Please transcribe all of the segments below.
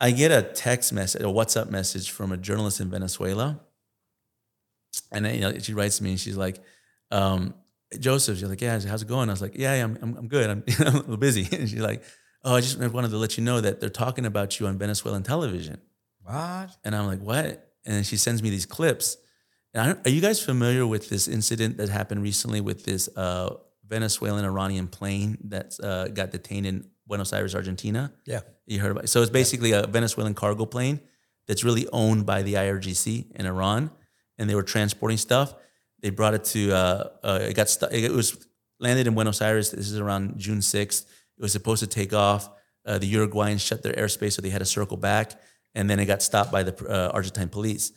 I get a text message, a WhatsApp message from a journalist in Venezuela. And then, you know, she writes to me and she's like, um, Joseph, she's like, yeah, how's it going? I was like, yeah, yeah I'm, I'm, I'm good. I'm, I'm a little busy. And she's like, oh, I just wanted to let you know that they're talking about you on Venezuelan television. What? And I'm like, what? And she sends me these clips. And are you guys familiar with this incident that happened recently with this uh, Venezuelan Iranian plane that uh, got detained in Buenos Aires, Argentina? Yeah. You heard about it. So it's basically a Venezuelan cargo plane that's really owned by the IRGC in Iran, and they were transporting stuff. They brought it to. Uh, uh, it got. Stu- it was landed in Buenos Aires. This is around June sixth. It was supposed to take off. Uh, the Uruguayans shut their airspace, so they had to circle back, and then it got stopped by the uh, Argentine police.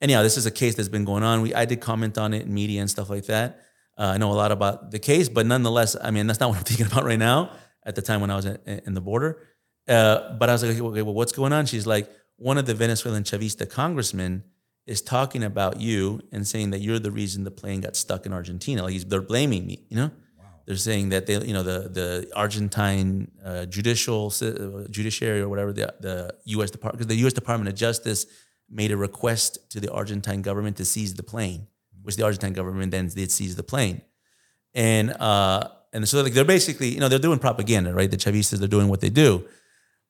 Anyhow, this is a case that's been going on. We I did comment on it in media and stuff like that. Uh, I know a lot about the case, but nonetheless, I mean that's not what I'm thinking about right now. At the time when I was in, in the border, uh, but I was like, okay, well, what's going on? She's like, one of the Venezuelan Chavista congressmen is talking about you and saying that you're the reason the plane got stuck in Argentina. Like he's, they're blaming me, you know? They're saying that they, you know, the the Argentine uh, judicial uh, judiciary or whatever the the U.S. Department, because the U.S. Department of Justice made a request to the Argentine government to seize the plane, which the Argentine government then did seize the plane, and uh, and so like they're basically, you know, they're doing propaganda, right? The Chavistas, they're doing what they do,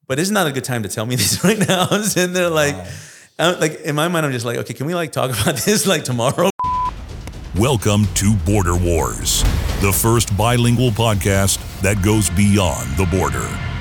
but it's not a good time to tell me this right now. I'm sitting there like, I'm, like in my mind, I'm just like, okay, can we like talk about this like tomorrow? Welcome to Border Wars, the first bilingual podcast that goes beyond the border.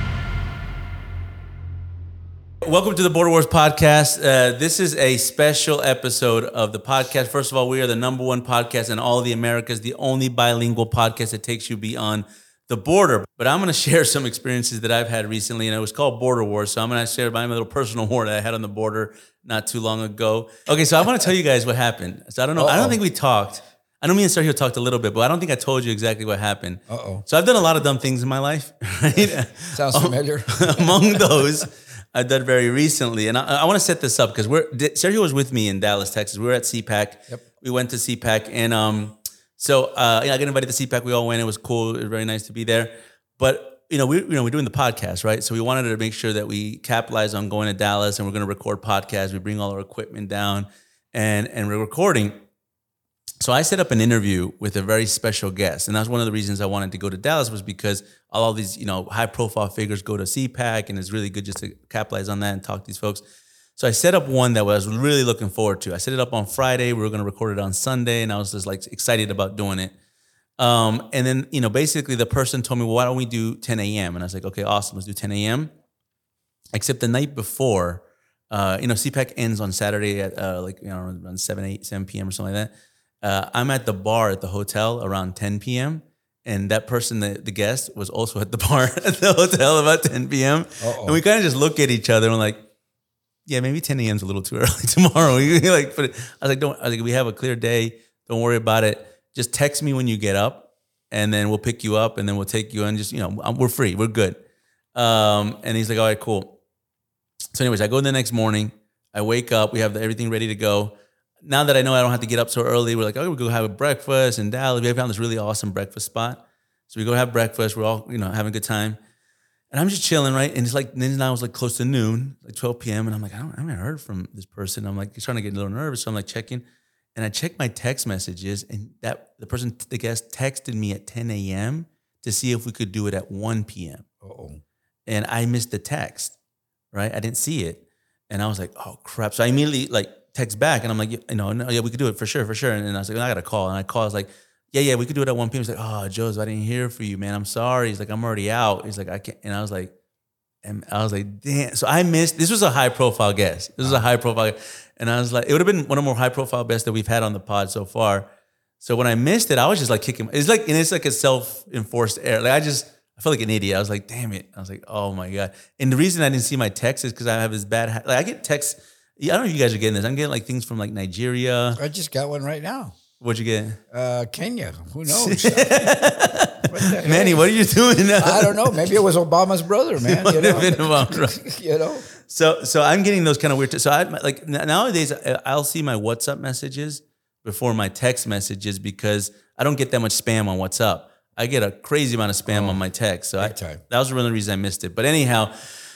Welcome to the Border Wars podcast. Uh, this is a special episode of the podcast. First of all, we are the number one podcast in all of the Americas, the only bilingual podcast that takes you beyond the border. But I'm going to share some experiences that I've had recently, and it was called Border Wars. So I'm going to share my little personal war that I had on the border not too long ago. Okay, so I want to tell you guys what happened. So I don't know. I don't think we talked. I know me and Sergio talked a little bit, but I don't think I told you exactly what happened. Uh-oh. So I've done a lot of dumb things in my life, right? Sounds familiar. among those I've done very recently. And I, I want to set this up because we're Sergio was with me in Dallas, Texas. We were at CPAC. Yep. We went to CPAC, and um, so uh, yeah, I got invited to CPAC. We all went. It was cool. It was very nice to be there. But you know, we you know we're doing the podcast, right? So we wanted to make sure that we capitalize on going to Dallas, and we're going to record podcasts. We bring all our equipment down, and and we're recording. So I set up an interview with a very special guest, and that's one of the reasons I wanted to go to Dallas was because all these, you know, high profile figures go to CPAC, and it's really good just to capitalize on that and talk to these folks. So I set up one that I was really looking forward to. I set it up on Friday. We were going to record it on Sunday, and I was just like excited about doing it. Um, and then, you know, basically the person told me, well, why don't we do 10 a.m.? And I was like, okay, awesome, let's do 10 a.m. Except the night before, uh, you know, CPAC ends on Saturday at uh, like, you know, around 7, 8, 7 p.m. or something like that. Uh, I'm at the bar at the hotel around 10 p.m. And that person, the, the guest, was also at the bar at the hotel about 10 p.m. Uh-oh. And we kind of just look at each other and we're like, yeah, maybe 10 a.m. is a little too early tomorrow. Like, it, I was like, don't, I was like, we have a clear day. Don't worry about it. Just text me when you get up and then we'll pick you up and then we'll take you and just, you know, we're free. We're good. Um, and he's like, all right, cool. So anyways, I go the next morning. I wake up. We have everything ready to go. Now that I know I don't have to get up so early, we're like, oh, we go have a breakfast in Dallas. We found this really awesome breakfast spot. So we go have breakfast. We're all, you know, having a good time. And I'm just chilling, right? And it's like then now it's like close to noon, like 12 p.m. And I'm like, I don't I haven't heard from this person. I'm like starting to get a little nervous. So I'm like checking. And I check my text messages, and that the person, the guest texted me at 10 a.m. to see if we could do it at 1 p.m. Uh-oh. And I missed the text, right? I didn't see it. And I was like, oh crap. So I immediately like text back and I'm like, you know, no, yeah, we could do it for sure, for sure. And then I was like, I got a call. And I called, I like, yeah, yeah, we could do it at 1 p.m. He's like, oh, Joseph, I didn't hear for you, man. I'm sorry. He's like, I'm already out. He's like, I can't. And I was like, and I was like, damn. So I missed, this was a high profile guest. This was a high profile. And I was like, it would have been one of the more high profile guests that we've had on the pod so far. So when I missed it, I was just like kicking. It's like, and it's like a self enforced error. Like I just, I felt like an idiot. I was like, damn it. I was like, oh my God. And the reason I didn't see my text is because I have this bad, like I get texts. I don't know if you guys are getting this. I'm getting like things from like Nigeria. I just got one right now. What'd you get? Uh, Kenya. Who knows? What? Manny, what are you doing now? I don't know. Maybe it was Obama's brother, man. You Would have been know? right. you know? So so I'm getting those kind of weird. So I like nowadays I- I'll see my WhatsApp messages before my text messages because I don't get that much spam on WhatsApp. I get a crazy amount of spam on my text. So I, that was one of the reasons I missed it. But anyhow,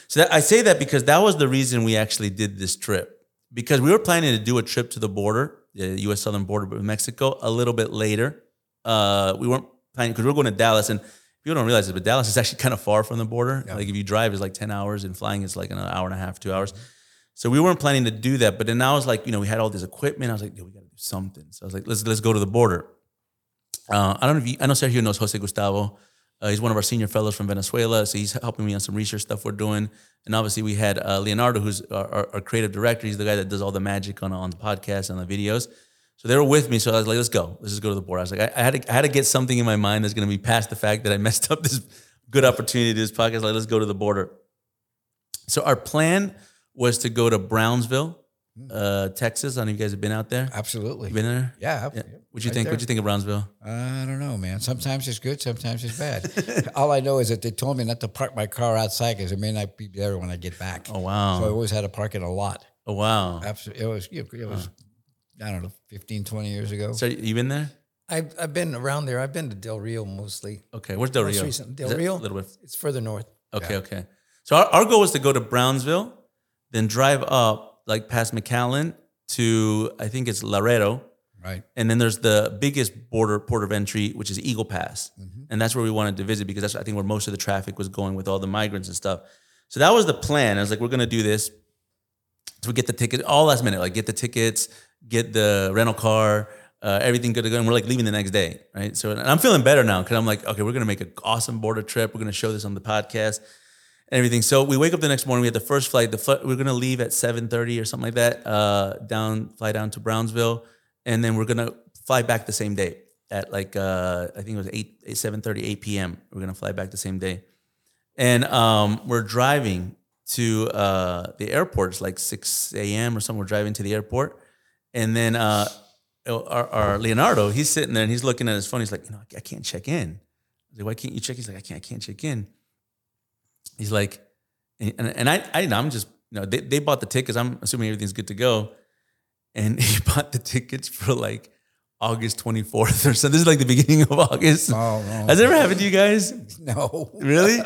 So that, I say that because that was the reason we actually did this trip because we were planning to do a trip to the border, the U.S. southern border with Mexico, a little bit later. Uh, we weren't planning because we were going to Dallas, and people don't realize it, but Dallas is actually kind of far from the border. Like if you drive, it's like ten hours, and flying is like an hour and a half, two hours. So we weren't planning to do that. But then I was like, you know, we had all this equipment. I was like, yo, we got to do something. So I was like, let's let's go to the border. Uh, I don't know if you, I know Sergio knows Jose Gustavo. Uh, he's one of our senior fellows from Venezuela, so he's helping me on some research stuff we're doing. And obviously, we had uh, Leonardo, who's our, our, our creative director. He's the guy that does all the magic on on the podcast and the videos. So they were with me. So I was like, let's go. Let's just go to the border. I was like, I, I had to I had to get something in my mind that's going to be past the fact that I messed up this good opportunity to this podcast. Like, let's go to the border. So our plan was to go to Brownsville, uh, Texas. I don't know if you guys have been out there. Absolutely. Been there? Yeah. Yeah. What'd you right think? What'd you think of Brownsville? I don't know, man. Sometimes it's good, sometimes it's bad. All I know is that they told me not to park my car outside because it may not be there when I get back. Oh wow! So I always had to park in a lot. oh wow! Absolutely. It was, it was I don't know, 15, 20 years ago. So you been there? I've, I've been around there. I've been to Del Rio mostly. Okay, where's Del Most Rio? recent- Del Rio? A little bit. It's further north. Okay, okay. So our, our goal was to go to Brownsville, then drive up like past McAllen to I think it's Laredo, Right. and then there's the biggest border port of entry, which is Eagle Pass, and that's where we wanted to visit because that's I think where most of the traffic was going with all the migrants and stuff. So that was the plan. I was like, we're gonna do this. So we get the ticket all last minute, like get the tickets, get the rental car, uh, everything good to go, and we're like leaving the next day, right? So and I'm feeling better now because I'm like, okay, we're gonna make an awesome border trip. We're gonna show this on the podcast everything. So we wake up the next morning. We had the first flight. The fl- we're gonna leave at 7:30 or something like that. Uh, down, fly down to Brownsville, and then we're gonna fly back the same day at like uh, I think it was 8, 8 7:30, 8 p.m. We're gonna fly back the same day, and um, we're driving to uh, the airport. It's like 6 a.m. or something. We're driving to the airport, and then uh, our, our Leonardo, he's sitting there and he's looking at his phone. He's like, you know, I can't check in. I like, why can't you check? He's like, I can't, I can't check in he's like, and, and I, I, I'm just, you know, they, they bought the tickets. I'm assuming everything's good to go. And he bought the tickets for like August 24th or so. This is like the beginning of August. Oh, no. Has it ever happened to you guys? No. Really?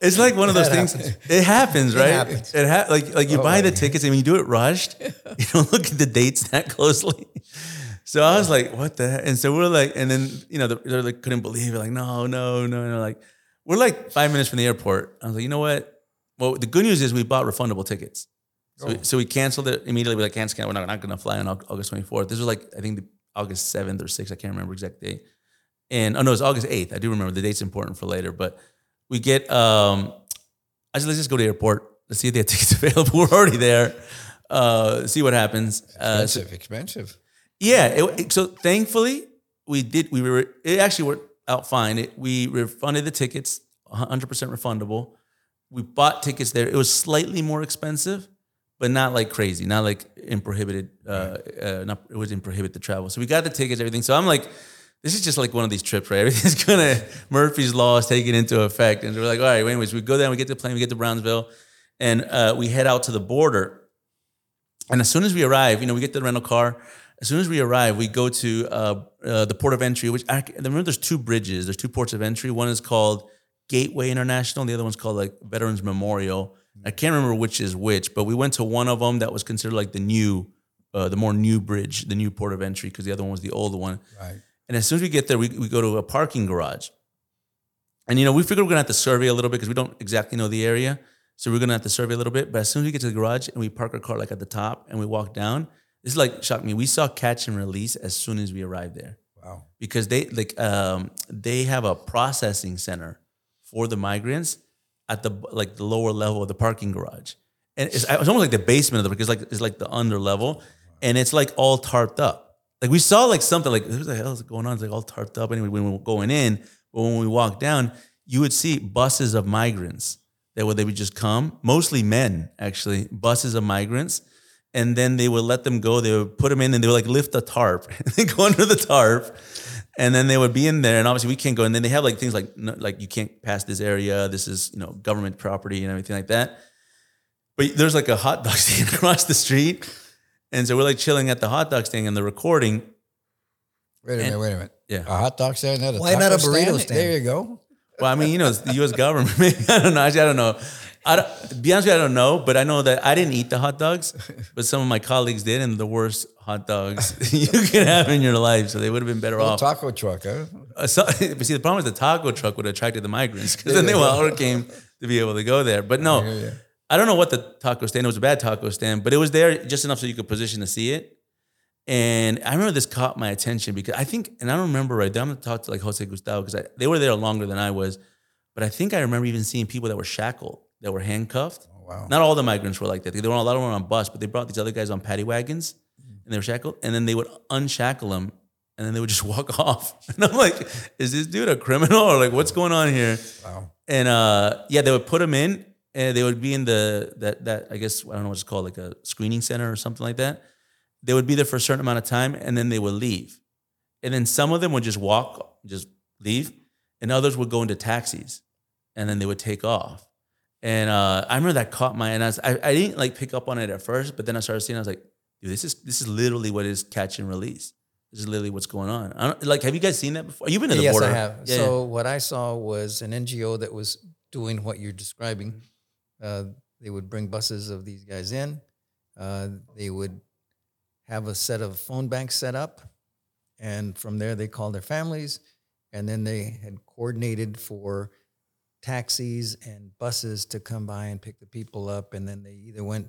It's like one of those things. happens. It happens, right? happens. It ha- like like you Oh, buy the tickets and when you do it rushed, you don't look at the dates that closely. So I was like, "What the?" Heck? And so we're like, and then you know they're like couldn't believe it, like, "No, no, no, no!" Like we're like five minutes from the airport. I was like, "You know what?" Well, the good news is we bought refundable tickets. So, we, so we canceled it immediately. We're like, cancel, we're not, not going to fly on August 24th. This was like, I think the August 7th or 6th. I can't remember exact date. And, oh no, it's August 8th. I do remember the date's important for later. But we get, um, I said, let's just go to the airport. Let's see if they have tickets available. We're already there. Uh, see what happens. Uh, so- Expensive, expensive. yeah. It, it- so thankfully, we did. We were. It actually worked out fine. It, we refunded the tickets, 100 percent refundable. We bought tickets there. It was slightly more expensive, but not like crazy. Not like in prohibited. Uh, uh, not it was in prohibit the travel. So we got the tickets, everything. So I'm like. This is just like one of these trips, right? Everything's gonna Murphy's law is taken into effect, and we're like, all right. Anyways, we go there, we get to the plane, we get to Brownsville, and uh, we head out to the border. And as soon as we arrive, you know, we get the rental car. As soon as we arrive, we go to uh, uh, the port of entry, which I remember there's two bridges. There's two ports of entry. One is called Gateway International. The other one's called like Veterans Memorial. I can't remember which is which, but we went to one of them that was considered like the new, uh, the more new bridge, the new port of entry, because the other one was the old one. Right. And as soon as we get there, we, we go to a parking garage. And you know, we figured we're gonna have to survey a little bit because we don't exactly know the area. So we're gonna have to survey a little bit. But as soon as we get to the garage and we park our car like at the top and we walk down, this is like shocked me. We saw catch and release as soon as we arrived there Wow. because they like um, they have a processing center for the migrants at the like the lower level of the parking garage, and it's, it's almost like the basement of the because like it's like the under level, and it's like all tarped up. Like we saw like something like what the hell is going on? It's like all tarped up. Anyway, when we were going in, but when we walked down, you would see buses of migrants that would they would just come, mostly men actually, buses of migrants. And then they would let them go. They would put them in, and they would like lift the tarp, and they go under the tarp, and then they would be in there. And obviously, we can't go. And then they have like things like no- like you can't pass this area. This is you know government property and everything like that. But there's like a hot dog stand across the street, and so we're like chilling at the hot dog stand and the recording. Wait a minute, wait a minute. Yeah. A hot dog stand, not a Why not taco a burrito stand? There you go. Well, I mean, you know, it's the U.S. government. I don't know. Actually, I don't know. I don't, be honest with you, I don't know, but I know that I didn't eat the hot dogs, but some of my colleagues did, and the worst hot dogs you can have in your life. So they would have been better off. Taco truck, huh? Uh, so, but see, the problem is the taco truck would have attracted the migrants because then they all came to be able to go there. But no, I don't know what the taco stand. It was a bad taco stand, but it was there just enough so you could position to see it. And I remember this caught my attention because I think, and I don't remember right. I'm gonna talk to like Jose Gustavo because they were there longer than I was, but I think I remember even seeing people that were shackled, that were handcuffed. wow. Not all the migrants were like that. They were a lot of them on bus, but they brought these other guys on paddy wagons, and they were shackled, and then they would unshackle them, and then they would just walk off. And I'm like, is this dude a criminal or like what's going on here? Wow. And uh, yeah, they would put them in, and they would be in the that that I guess I don't know what it's called, like a screening center or something like that. They would be there for a certain amount of time, and then they would leave. And then some of them would just walk, just leave, and others would go into taxis, and then they would take off. And uh, I remember that caught my and I, was, I I didn't like pick up on it at first, but then I started seeing. I was like, dude, this is this is literally what is catch and release. This is literally what's going on. I don't, like, have you guys seen that before? You've been to the yes, border. I have. Yeah, so what I saw was an NGO that was doing what you're describing. Uh, they would bring buses of these guys in. Uh, they would have a set of phone banks set up, and from there they called their families, and then they had coordinated for taxis and buses to come by and pick the people up, and then they either went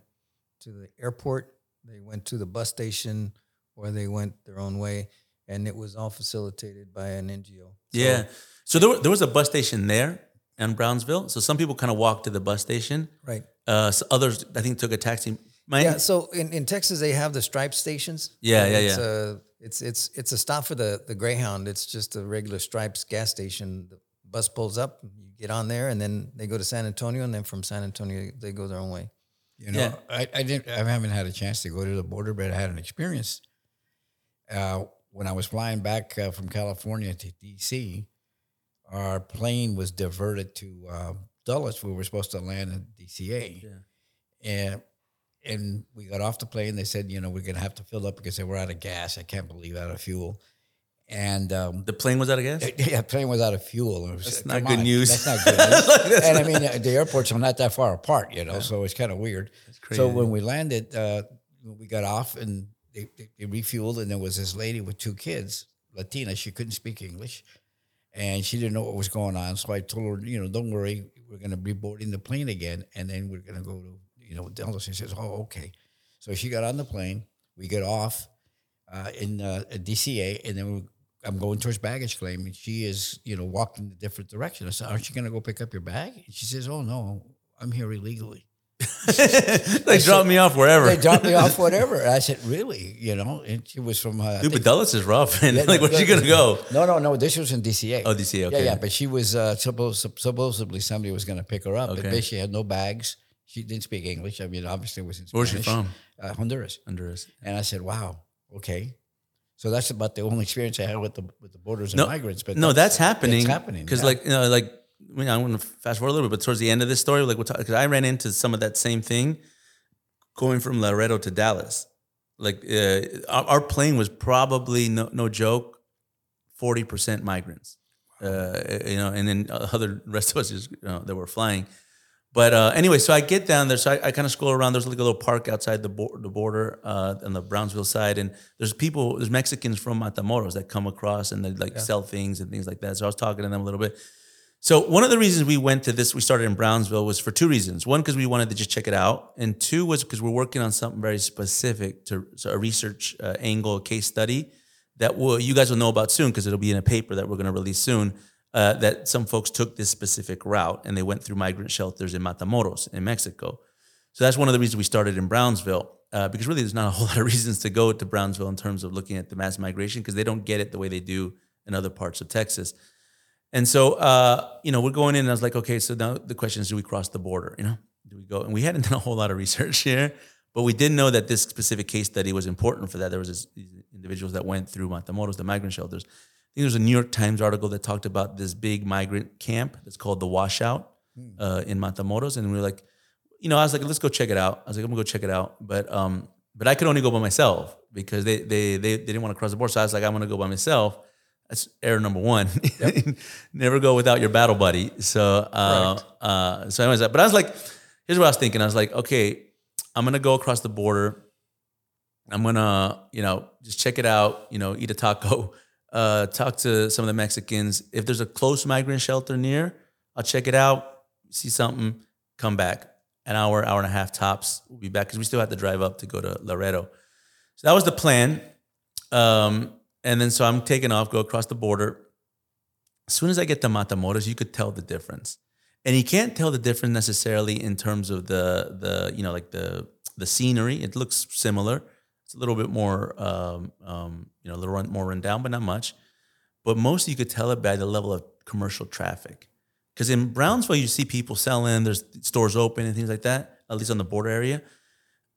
to the airport, they went to the bus station, or they went their own way, and it was all facilitated by an NGO. So- Yeah. So there, there was a bus station there in Brownsville. So some people kind of walked to the bus station. right. Uh, so others, I think, took a taxi. My, Yeah, so in, in Texas they have the stripe stations. Yeah, yeah, it's yeah. A, it's it's it's a stop for the the Greyhound. It's just a regular Stripes gas station. The bus pulls up, you get on there, and then they go to San Antonio, and then from San Antonio they go their own way. You know, Yeah. I, I didn't. I haven't had a chance to go to the border, but I had an experience. Uh, when I was flying back uh, from California to DC, our plane was diverted to uh, Dulles. We were supposed to land in DCA, and and we got off the plane. They said, you know, we're gonna have to fill up because they were out of gas. I can't believe out of fuel. And um, the plane was out of gas. yeah, plane was out of fuel. Was, That's not good on, news. That's not good news. and I mean, the airports are not that far apart, you know, so it's kind of weird. So crazy. when we landed, uh, we got off and they, they, they refueled, and there was this lady with two kids, Latina. She couldn't speak English, and she didn't know what was going on. So I told her, you know, don't worry, we're going to be boarding the plane again, and then we're going to go to, you know, Dallas. She says, oh, okay. So she got on the plane. We get off uh, in uh, DCA, and then we, I'm going towards baggage claim, and she is, you know, walking in a different direction. I said, "Aren't you going to go pick up your bag?" And she says, "Oh no, I'm here illegally." they dropped me off wherever. They dropped me off, whatever. I said, "Really?" You know, and she was from. Uh, Dude, but Dulles is rough. Man. Yeah, like, where's she gonna go? No, no, no. This was in DCA. Oh, DCA, Yeah, okay. yeah. But she was uh, supposed supposedly somebody was going to pick her up. Okay. But she had no bags. She didn't speak English. I mean, obviously, it was in Spanish. Where's she from? Uh, Honduras. Honduras. And I said, "Wow, okay." So that's about the only experience I had with the with the borders and No, migrants. But no, that's happening. It's happening because, yeah. like, you know, like I, mean, I want to fast forward a little bit, but towards the end of this story, like, because I ran into some of that same thing going from Laredo to Dallas. Like, uh, our, our plane was probably no, no joke, forty percent migrants. Uh, you know, and then other rest of us just you know, that were flying. But uh, anyway, so I get down there. So I, I kind of scroll around. There's like a little park outside the, bo- the border uh, on the Brownsville side, and there's people, there's Mexicans from Matamoros that come across and they like sell things and things like that. So I was talking to them a little bit. So one of the reasons we went to this, we started in Brownsville, was for two reasons. One, because we wanted to just check it out, and two was because we're working on something very specific to so a research uh, angle, a case study that will you guys will know about soon because it'll be in a paper that we're going to release soon. Uh, that some folks took this specific route and they went through migrant shelters in Matamoros in Mexico. So that's one of the reasons we started in Brownsville uh, because really there's not a whole lot of reasons to go to Brownsville in terms of looking at the mass migration because they don't get it the way they do in other parts of Texas. And so, uh, you know, we're going in, and I was like, okay, so now the question is, do we cross the border? You know, do we go? And we hadn't done a whole lot of research here, but we did know that this specific case study was important for that. There was these individuals that went through Matamoros, the migrant shelters. I think there was a New York Times article that talked about this big migrant camp that's called the Washout uh, in Matamoros, and we were like, you know, I was like, let's go check it out. I was like, I'm gonna go check it out, but um, but I could only go by myself because they they they, they didn't want to cross the border. So I was like, I'm gonna go by myself. That's error number one. Never go without your battle buddy. So uh, uh, so anyways, but I was like, here's what I was thinking. I was like, okay, I'm gonna go across the border. I'm gonna, you know, just check it out. You know, eat a taco. Uh, talk to some of the Mexicans. If there's a close migrant shelter near, I'll check it out. See something, come back. An hour, hour and a half tops. We'll be back because we still have to drive up to go to Laredo. So that was the plan. Um, and then so I'm taking off, go across the border. As soon as I get to Matamoros, you could tell the difference. And you can't tell the difference necessarily in terms of the the you know like the the scenery. It looks similar. It's a little bit more um, um, you know a little run, more run down, but not much. But mostly you could tell it by the level of commercial traffic. Because in Brownsville, you see people selling, there's stores open and things like that. At least on the border area.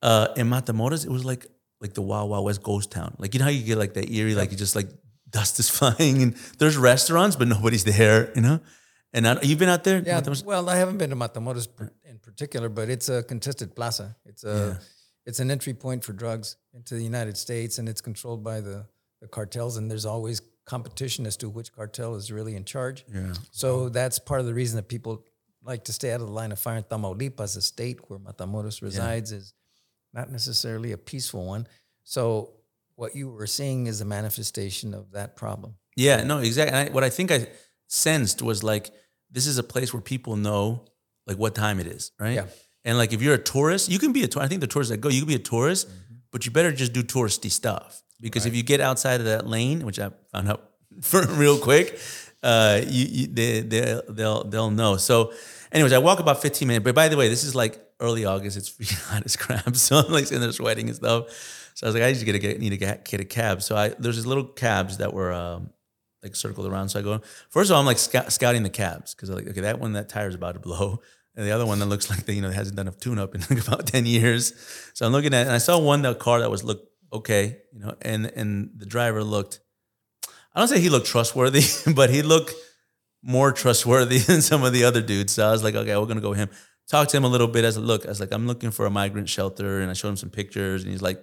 Uh, in Matamoros, it was like like the Wild Wild West ghost town. Like you know how you get like that eerie, like you just like dust is flying and there's restaurants, but nobody's there. You know. And I, you've been out there? Yeah, Matamoros? well, I haven't been to Matamoros in particular, but it's a contested plaza. It's a it's an entry point for drugs into the United States, and it's controlled by the the cartels. And there's always competition as to which cartel is really in charge. Yeah. So that's part of the reason that people like to stay out of the line of fire. In Tamaulipas, the state where Matamoros resides, is not necessarily a peaceful one. So what you were seeing is a manifestation of that problem. Yeah, no, exactly. I, what I think I sensed was like this is a place where people know like what time it is, right? Yeah. And like if you're a tourist, you can be a tourist. I think the tourists that go, you can be a tourist, but you better just do touristy stuff because if you get outside of that lane, which I found out for real quick, uh, you, you they they they'll they'll know. So, anyways, I walk about 15 minutes. But by the way, this is like early August. It's freaking hot as crap. So I'm like sitting there sweating and stuff. So I was like, I need to get a need to get, get a cab. So I there's these little cabs that were um, like circled around. So I go, first of all, I'm like scout, scouting the cabs because like, okay, that one, that tire's about to blow. And the other one that looks like they, you know, hasn't done a tune up in like about 10 years. So I'm looking at and I saw one that car that was looked okay, you know, and and the driver looked, I don't say he looked trustworthy, but he looked more trustworthy than some of the other dudes. So I was like, okay, we're gonna go with him. Talk to him a little bit as a look. I was like, I'm looking for a migrant shelter, and I showed him some pictures, and he's like,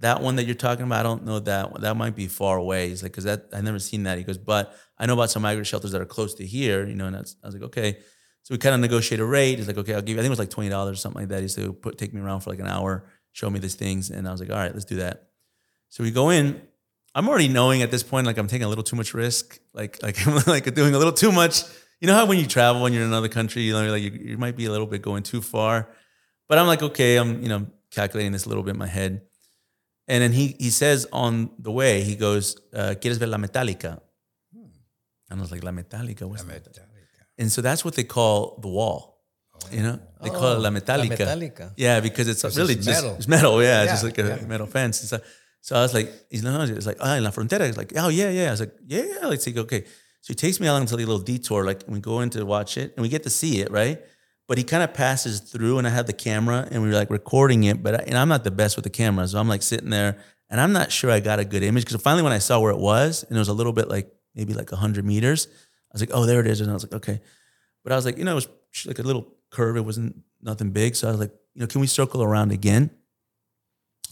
that one that you're talking about, I don't know that one. That might be far away. He's like, because that I've never seen that. He goes, but I know about some migrant shelters that are close to here, you know. And that's, I was like, okay. So we kind of negotiate a rate. He's like, okay, I'll give you. I think it was like twenty dollars or something like that. He said, put take me around for like an hour, show me these things, and I was like, all right, let's do that. So we go in. I'm already knowing at this point, like I'm taking a little too much risk, like like I'm like doing a little too much. You know how when you travel, and you're in another country, you know, like you, you might be a little bit going too far. But I'm like, okay, I'm you know calculating this a little bit in my head. And then he he says on the way, he goes, uh, "Quieres ver la metálica?" And I was like, "La metálica, what's that?" And so that's what they call the wall. You know, they call it la metálica. metálica. Yeah, because it's really it's just metal. it's metal. Yeah, it's just like a yeah. metal fence. So, so I was like, he's no, no, it's like, ah, en la frontera. He's like, oh yeah, yeah. I was like, yeah, yeah. Let's see. Okay. So he takes me along to a little detour. Like we go in to watch it, and we get to see it, right? But he kind of passes through, and I had the camera, and we were like recording it. But I, and I'm not the best with the camera, so I'm like sitting there, and I'm not sure I got a good image because finally, when I saw where it was, and it was a little bit like maybe like hundred meters, I was like, oh, there it is, and I was like, okay. But I was like, you know, it was like a little curve. It wasn't nothing big. So I was like, you know, can we circle around again?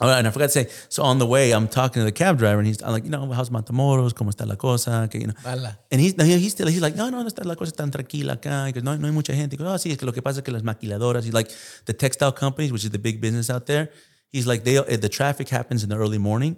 Oh, and I forgot to say, so on the way, I'm talking to the cab driver, and he's I'm like, you know, how's Matamoros? ¿Cómo está la cosa? Que, you know, Bala. and he's, no, he's still, he's like, no, no, no está la cosa tan tranquila acá. He goes, no, no hay mucha gente. He goes, oh, sí, es que lo que pasa es que las maquiladoras, he's like, the textile companies, which is the big business out there, he's like, they, eh, the traffic happens in the early morning,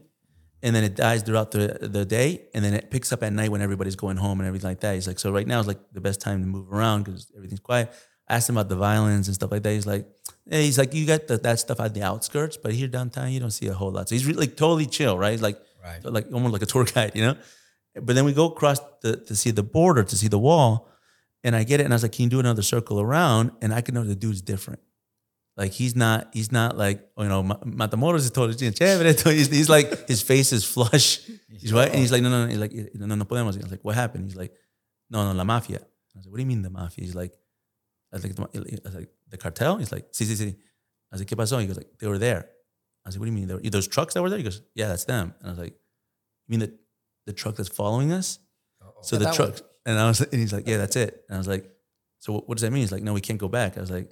and then it dies throughout the, the day, and then it picks up at night when everybody's going home and everything like that. He's like, so right now is like the best time to move around because everything's quiet. I asked him about the violence and stuff like that. He's like, hey, he's like, you got the, that stuff at the outskirts, but here downtown, you don't see a whole lot. So he's really like, totally chill, right? He's like, Right. like almost like a tour guide, you know? But then we go across the, to see the border, to see the wall, and I get it, and I was like, can you do another circle around? And I can know the dude's different. Like he's not, he's not like, you know, Ma- Matamoros is totally chévere. He's, he's like, his face is flush. He's white. And he's like, no, no, no. He's like, no, no, no podemos. I was like, what happened? He's like, no, no, la mafia. I was like, what do you mean the mafia? He's like, I was like, the, I was like, the cartel? He's like, sí, sí, sí. I was like, ¿qué pasó? He goes like, they were there. I was like, what do you mean? There were, those trucks that were there? He goes, yeah, that's them. And I was like, you mean the, the truck that's following us? So the that truck, and I was, and he's like, yeah, that's it. And I was like, so what, what does that mean? He's like, no, we can't go back. I was like,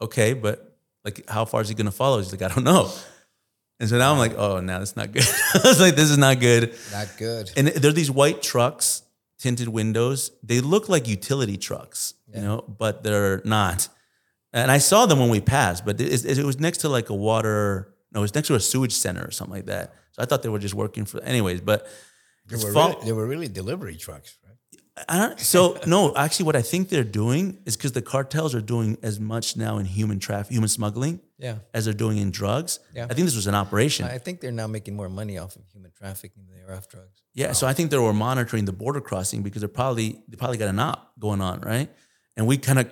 okay, but like, how far is he gonna follow? He's like, I don't know. And so now I'm like, oh, now that's not good. I was like, this is not good. Not good. And there are these white trucks, tinted windows. They look like utility trucks, you know, but they're not. And I saw them when we passed, but it, it was next to like a water. No, it was next to a sewage center or something like that. So I thought they were just working for. Anyways, but They were, fall- really, they were really delivery trucks, right? I don't, so no, actually, what I think they're doing is because the cartels are doing as much now in human traffic, human smuggling, Yeah. as they're doing in drugs. Yeah. I think this was an operation. I think they're now making more money off of human trafficking than they are off drugs. yeah, so I think they were monitoring the border crossing because they're probably they probably got an op going on, right? And we kind of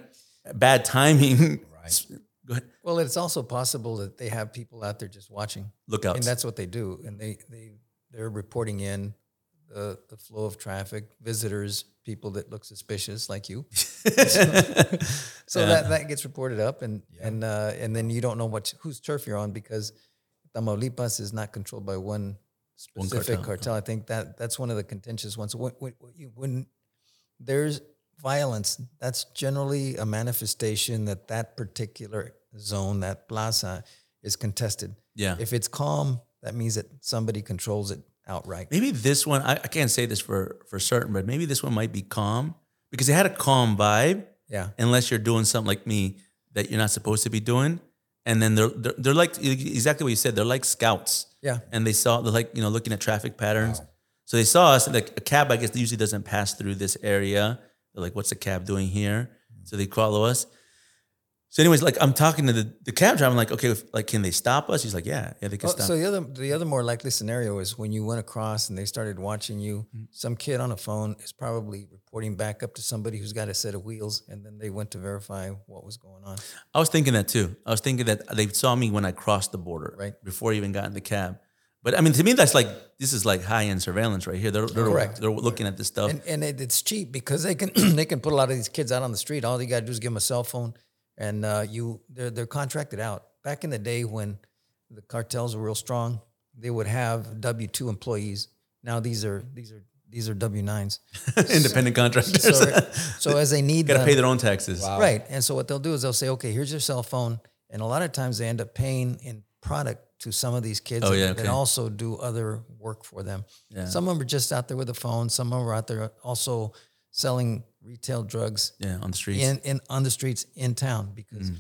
bad timing. Right. Go ahead, Well, it's also possible that they have people out there just watching. lookouts. And that's what they do. And they they they're reporting in the the flow of traffic, visitors, people that look suspicious like you. So that, that gets reported up and and uh, and then you don't know what whose turf you're on because Tamaulipas is not controlled by one specific cartel. cartel. I think that that's one of the contentious ones. When, when, when there's violence, that's generally a manifestation that that particular zone, that plaza, is contested. yeah. If it's calm, that means that somebody controls it outright. maybe this one I, I can't say this for for certain, but maybe this one might be calm because it had a calm vibe. Yeah. unless you're doing something like me that you're not supposed to be doing. And then they're they're, they're like exactly what you said. They're like scouts, Yeah. and they saw they're like you know looking at traffic patterns. So they saw us. Like a cab, I guess, usually doesn't pass through this area. They're like, "What's the cab doing here?" So they follow us. So, anyways, like I'm talking to the, the cab driver. I'm like, "Okay, if, like, can they stop us?" He's like, "Yeah, yeah, they can Oh, stop." so the other the other more likely scenario is when you went across and they started watching you. Mm-hmm. Some kid on a phone is probably reporting back up to somebody who's got a set of wheels, and then they went to verify what was going on. I was thinking that too. I was thinking that they saw me when I crossed the border, Right. before I even got in the cab. But I mean, to me, that's like this is like high end surveillance right here. They're they're, Correct. they're looking at this stuff. And and it, it's cheap because they can they can put a lot of these kids out on the street. All you got to do is give them a cell phone, and uh, you they're they're contracted out. Back in the day when the cartels were real strong, they would have W two employees. Now these are these are these are W nines. Independent contractors So, so as they need got to pay their own taxes. Right. And so what they'll do is they'll say, okay, here's your cell phone. And a lot of times they end up paying in product to some of these kids Oh, that, yeah, that okay. also do other work for them. Yeah. Some of them are just out there with a phone. Some of them are out there also selling retail drugs Yeah, on the streets. in, in on the streets in town because Mm.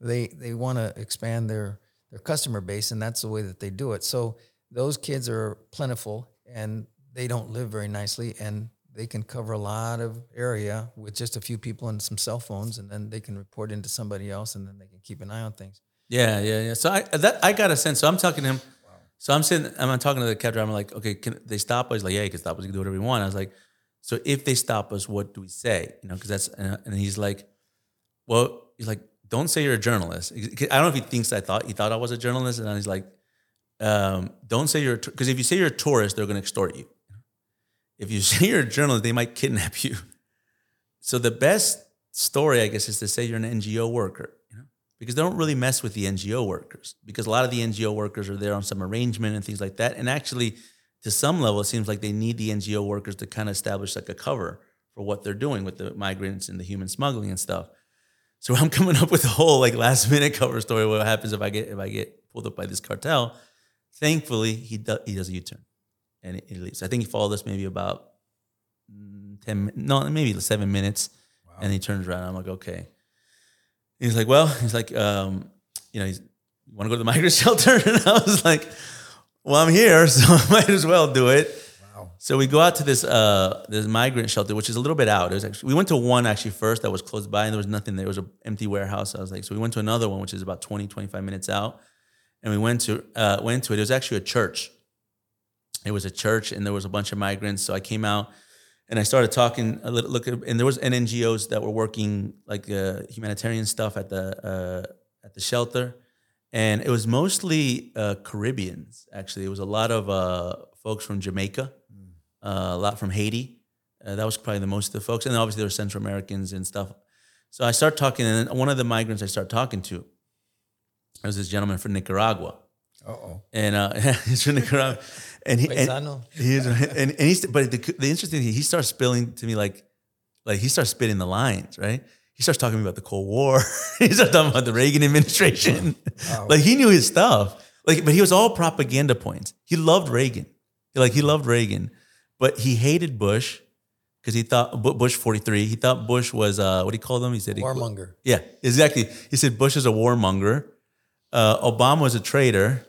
they they want to expand their their customer base and that's the way that they do it. So those kids are plentiful and they don't live very nicely and they can cover a lot of area with just a few people and some cell phones and then they can report into somebody else and then they can keep an eye on things. Yeah, yeah, yeah. So I that I got a sense. So I'm talking to him. So I'm sitting. I'm talking to the cab driver. I'm like, okay, can they stop? He's like, yeah, you can stop us. You can do whatever you want. I was like, so if they stop us, what do we say? You know, because that's and he's like, well, he's like, don't say you're a journalist. I don't know if he thinks I thought he thought I was a journalist, and he's like, um, don't say you're because if you say you're a tourist, they're going to extort you. If you say you're a journalist, they might kidnap you. So the best story, I guess, is to say you're an NGO worker, you know, because they don't really mess with the NGO workers because a lot of the NGO workers are there on some arrangement and things like that. And actually, to some level, it seems like they need the NGO workers to kind of establish like a cover for what they're doing with the migrants and the human smuggling and stuff. So I'm coming up with a whole like last minute cover story. What happens if I get if I get pulled up by this cartel? Thankfully, he does he does a U turn and he- he leaves. I think he followed us maybe about ten, no, maybe seven minutes, and he turns around. I'm like, okay. He's like, well, he's like, um, you know, he's, you want to go to the migrant shelter? And I was like, well, I'm here, so I might as well do it. Wow. So we go out to this uh this migrant shelter, which is a little bit out. It was actually we went to one actually first that was close by, and there was nothing there. It was an empty warehouse. I was like, so we went to another one, which is about 20, 25 minutes out, and we went to uh, went to it. It was actually a church. It was a church, and there was a bunch of migrants. So I came out and I started talking a little. Look, and there was NGOs that were working like uh, humanitarian stuff at the uh, at the shelter, and it was mostly uh, Caribbeans. Actually, it was a lot of uh, folks from Jamaica, uh, a lot from Haiti. Uh, that was probably the most of the folks, and obviously there were Central Americans and stuff. So I start talking, and one of the migrants I start talking to was this gentleman from Nicaragua, Uh oh. and uh, he's from Nicaragua, and he and, He's and, and he's but the, the interesting thing he starts spilling to me like like he starts spitting the lines right. He starts talking about the Cold War. he starts talking about the Reagan administration. Like he knew his stuff. Like, but he was all propaganda points. He loved Reagan. Like he loved Reagan, but he hated Bush because he thought Bush 43. He thought Bush was uh, what do you call them? He said he- Warmonger. yeah, exactly. He said Bush is a warmonger, uh, Obama was a traitor,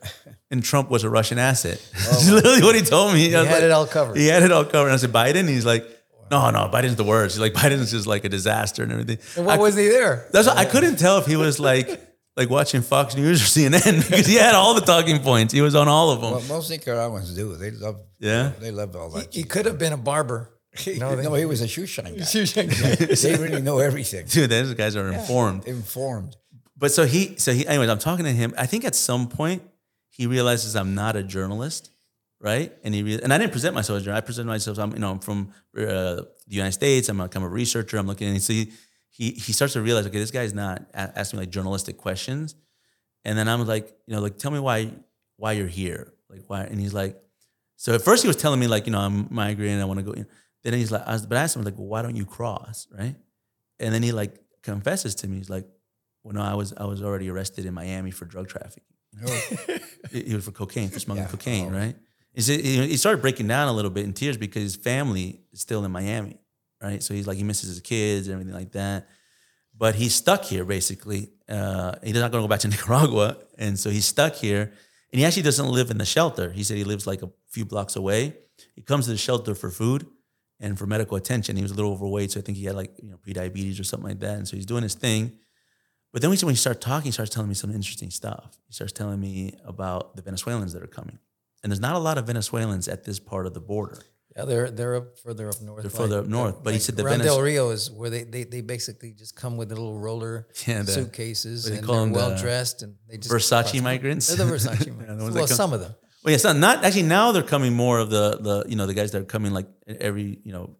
and Trump was a Russian asset. That's literally what he told me. He had it all covered. He had it all covered. And I said Biden. He's like, no, no, Biden's the worst. He's like Biden's just like a disaster and everything. And what I, was he there? that's what, I couldn't tell if he was like like watching Fox News or CNN because he had all the talking points. He was on all of them. What most Nicaraguans do, they love. Yeah? they love all that. He could have been a barber. no, No, he was a shoe shine guy. they really know everything. Dude, those guys are informed. Informed. But so he, so he, anyways, I'm talking to him. I think at some point he realizes I'm not a journalist, right? And he, re- and I didn't present myself as a journalist. I presented myself. I'm, you know, I'm from uh, the United States. I'm a, I'm a researcher. I'm looking, and so he, he, he starts to realize, okay, this guy's not a- asking like journalistic questions. And then I'm like, you know, like, tell me why, why you're here, like, why? And he's like, so at first he was telling me like, you know, I'm migrating. I want to go. You know. Then he's like, I was, but I asked him like, well, why don't you cross, right? And then he like confesses to me. He's like, well, no, I was I was already arrested in Miami for drug trafficking. He he was for cocaine, for smuggling Yeah. cocaine, right? He started breaking down a little bit in tears because his family is still in Miami, right? So he's like he misses his kids and everything like that. But he's stuck here basically. Uh, he's not going to go back to Nicaragua, and so he's stuck here. And he actually doesn't live in the shelter. He said he lives like a few blocks away. He comes to the shelter for food and for medical attention. He was a little overweight, so I think he had like you know prediabetes or something like that. And so he's doing his thing. But then when he starts talking, he starts telling me some interesting stuff. He starts telling me about the Venezuelans that are coming. And there's not a lot of Venezuelans at this part of the border. Yeah, they're they're up further up north. They're further up north, but he said the around Venez- Del Rio is where they, they they basically just come with the little roller Yeah, the- suitcases what and call they're well dressed and they just Versace migrants? They're the Versace Yeah, migrants. ones well, some of them. Well, yes, not, not actually. Now they're coming more of the the you know the guys that are coming like every you know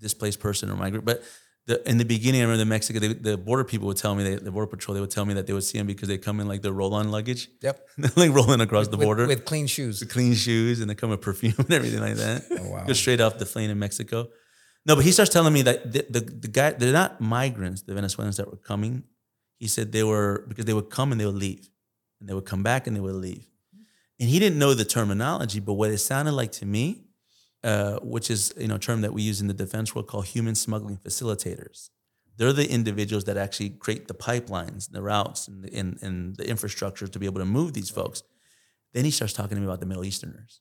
displaced person or migrant. But the, in the beginning, I remember the Mexico they, the border people would tell me they, the border patrol they would tell me that they would see them because they come in like their roll on luggage. Yep. They're like rolling across the border with clean shoes. The clean shoes and they come with perfume and everything like that. Oh, wow. Go straight off the plane in Mexico. No, but he starts telling me that the, the, the guy, they're not migrants, the Venezuelans that were coming. He said they were, because they would come and they would leave. And they would come back and they would leave. And he didn't know the terminology, but what it sounded like to me, uh, which is you know a term that we use in the defense world called human smuggling facilitators. They're the individuals that actually create the pipelines, the routes, and the, and, and the infrastructure to be able to move these folks. Then he starts talking to me about the Middle Easterners.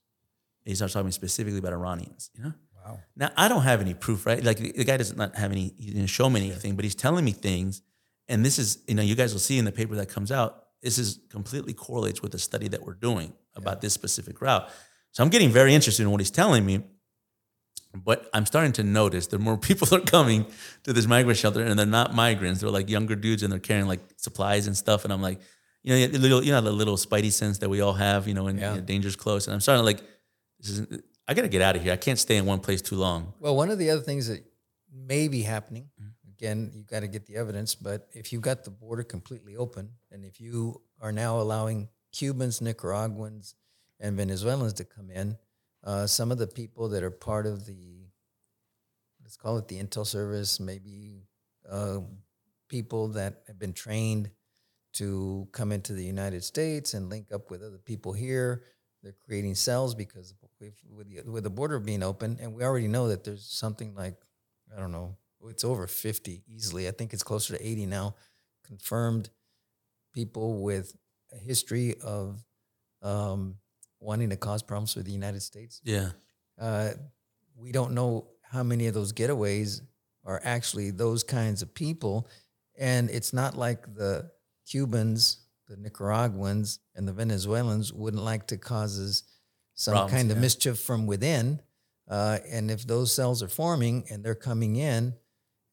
He starts talking specifically about Iranians. You know. Wow. Now I don't have any proof, right? Like the guy does not have any. He didn't show me anything, but he's telling me things, and this is you know you guys will see in the paper that comes out. This is completely correlates with the study that we're doing about this specific route. So I'm getting very interested in what he's telling me. But I'm starting to notice that more people are coming to this migrant shelter, and they're not migrants. They're like younger dudes, and they're carrying like supplies and stuff. And I'm like, you know, the little, you know, the little spidey sense that we all have, you know, when Yeah. you know, danger's close. And I'm starting to like, this is, I gotta get out of here. I can't stay in one place too long. Well, one of the other things that may be happening, Mm-hmm. again, you've got to get the evidence, but if you've got the border completely open and if you are now allowing Cubans, Nicaraguans, and Venezuelans to come in, uh, some of the people that are part of the, let's call it the intel service, maybe uh, people that have been trained to come into the United States and link up with other people here. They're creating cells because with, the, with the border being open, and we already know that there's something like, I don't know, it's over 50 easily. I think it's closer to 80 now, confirmed people with a history of um, wanting to cause problems for the United States. Yeah. Uh, we don't know how many of those getaways are actually those kinds of people. And it's not like the Cubans, the Nicaraguans, and the Venezuelans wouldn't like to cause some Problems, kind of yeah. mischief from within. Uh, and if those cells are forming and they're coming in,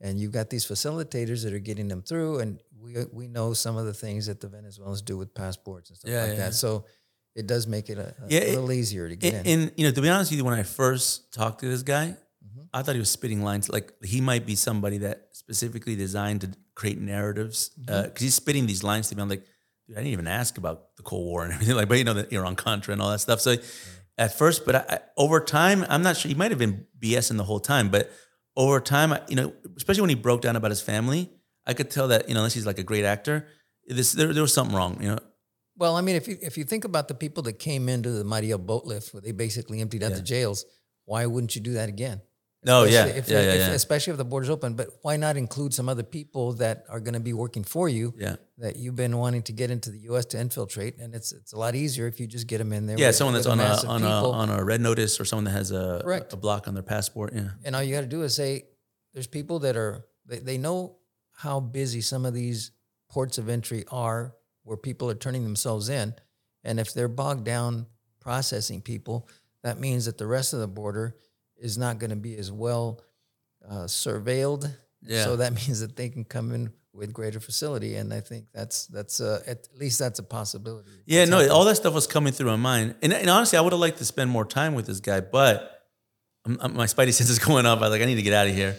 and you've got these facilitators that are getting them through, and we we know some of the things that the Venezuelans do with passports and stuff Yeah, like yeah. that. So it does make it a, a Yeah, it- little easier to get And, in. and you know, to be honest with you, when I first talked to this guy, Mm-hmm. I thought he was spitting lines. Like he might be somebody that specifically designed to create narratives because Mm-hmm. he's spitting these lines to me. I'm like, dude, I didn't even ask about the Cold War and everything. Like, but you know, the Iran Contra and all that stuff. So at first, but I, I, over time, I'm not sure. He might have been BSing the whole time, but over time, I- you know, especially when he broke down about his family, I could tell that you know, unless he's like a great actor, this there, there was something wrong. You know, Well, I mean, if you if you think about the people that came into the Mariel boat lift, where they basically emptied out Yeah. the jails, why wouldn't you do that again? No, yeah, Especially if, yeah, yeah, if- yeah. Especially if the border's open. But why not include some other people that are going to be working for you? Yeah. That you've been wanting to get into the U.S. to infiltrate, and it's it's a lot easier if you just get them in there. Yeah, with- someone that's on a of on a on a red notice or someone that has a Correct. a block on their passport. Yeah. and all you got to do is say, "There's people that are they, they know how busy some of these ports of entry are, where people are turning themselves in, and if they're bogged down processing people, that means that the rest of the border is not going to be as well uh, surveilled. Yeah. So that means that they can come in with greater facility, and I think that's that's uh, at least that's a possibility. Yeah, no, happening. all that stuff was coming through my mind, and, and honestly, I would have liked to spend more time with this guy, but I'm, I'm- my spidey sense is going up. I was like, I need to get out of here.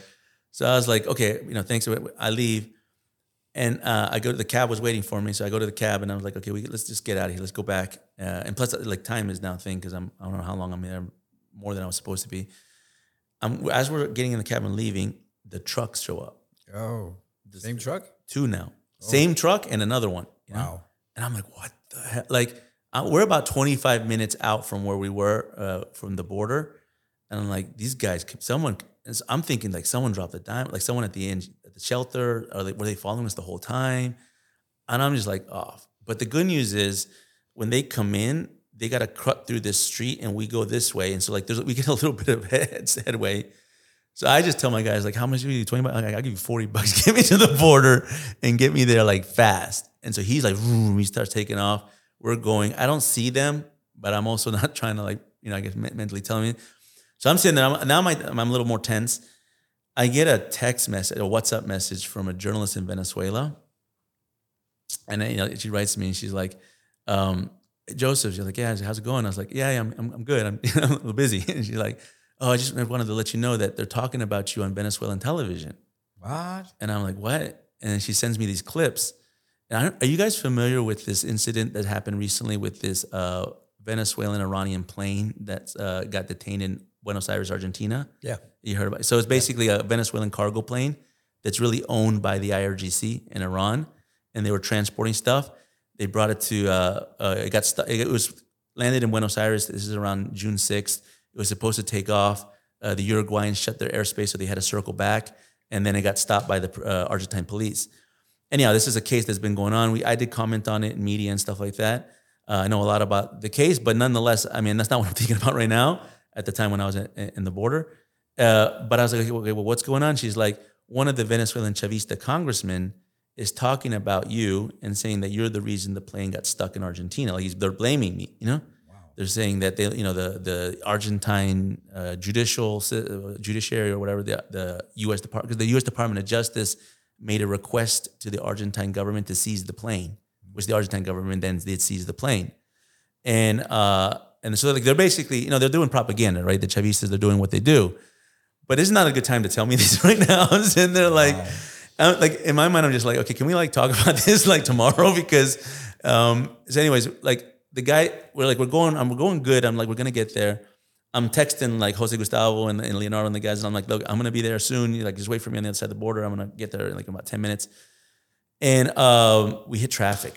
So I was like, okay, you know, thanks. I leave, and uh, I go to the cab was waiting for me, so I go to the cab, and I was like, okay, we, let's just get out of here. Let's go back. Uh, and plus, like, time is now a thing because I'm I don't know how long I'm there, more than I was supposed to be. I'm, as we're getting in the cab and leaving, the trucks show up, Oh, the same truck? two now, same truck and another one. you know? Wow. And I'm like, what the hell? Like, uh, we're about 25 minutes out from where we were uh, from the border. And I'm like, these guys, someone, and so I'm thinking like someone dropped a dime, like someone at the end, at the shelter, or were they following us the whole time? And I'm just like, off. But the good news is when they come in, they got to cut through this street and we go this way. And so like, there's, we get a little bit of head, headway. So I just tell my guys like, how much do you? Twenty bucks? I'll give you forty bucks. Get me to the border and get me there like fast. And so he's like, he starts taking off. We're going. I don't see them, but I'm also not trying to like, you know, I guess mentally telling me. So I'm sitting there. I'm, now my, I'm a little more tense. I get a text message, a WhatsApp message from a journalist in Venezuela, and then, you know, she writes to me and she's like, um, "Joseph," she's like, "Yeah, how's it going?" I was like, "Yeah, yeah I'm, I'm, I'm good. I'm, I'm a little busy." And she's like, "Oh, I just wanted to let you know that they're talking about you on Venezuelan television." What? And I'm like, what? And she sends me these clips. And I don't, are you guys familiar with this incident that happened recently with this uh, Venezuelan Iranian plane that uh, got detained in Buenos Aires, Argentina? yeah. You heard about it. So it's basically a Venezuelan cargo plane that's really owned by the IRGC in Iran, and they were transporting stuff. They brought it to. Uh, uh, it got. Stu- it was landed in Buenos Aires. This is around June sixth. It was supposed to take off. Uh, the Uruguayans shut their airspace, so they had to circle back, and then it got stopped by the uh, Argentine police. Anyhow, this is a case that's been going on. We I did comment on it in media and stuff like that. Uh, I know a lot about the case, but nonetheless, I mean that's not what I'm thinking about right now. At the time when I was in, in the border, uh, but I was like, okay, well, what's going on? She's like, one of the Venezuelan Chavista congressmen is talking about you and saying that you're the reason the plane got stuck in Argentina. Like he's, they're blaming me, you know. They're saying that they, you know, the the Argentine uh, judicial uh, judiciary or whatever the the U.S. Department because the U.S. Department of Justice made a request to the Argentine government to seize the plane, which the Argentine government then did seize the plane, and uh and so like they're basically you know they're doing propaganda, right? The Chavistas they're doing what they do, but it's not a good time to tell me this right now. Sitting there like. I'm, like in my mind, I'm just like, okay, can we like talk about this like tomorrow? Because, um, so anyways, like the guy, we're like, we're going, I'm, we're going good. I'm like, we're gonna get there. I'm texting like Jose Gustavo and, and Leonardo and the guys, and I'm like, look, I'm gonna be there soon. You're like, just wait for me on the other side of the border. I'm gonna get there in like about 10 minutes. And um, we hit traffic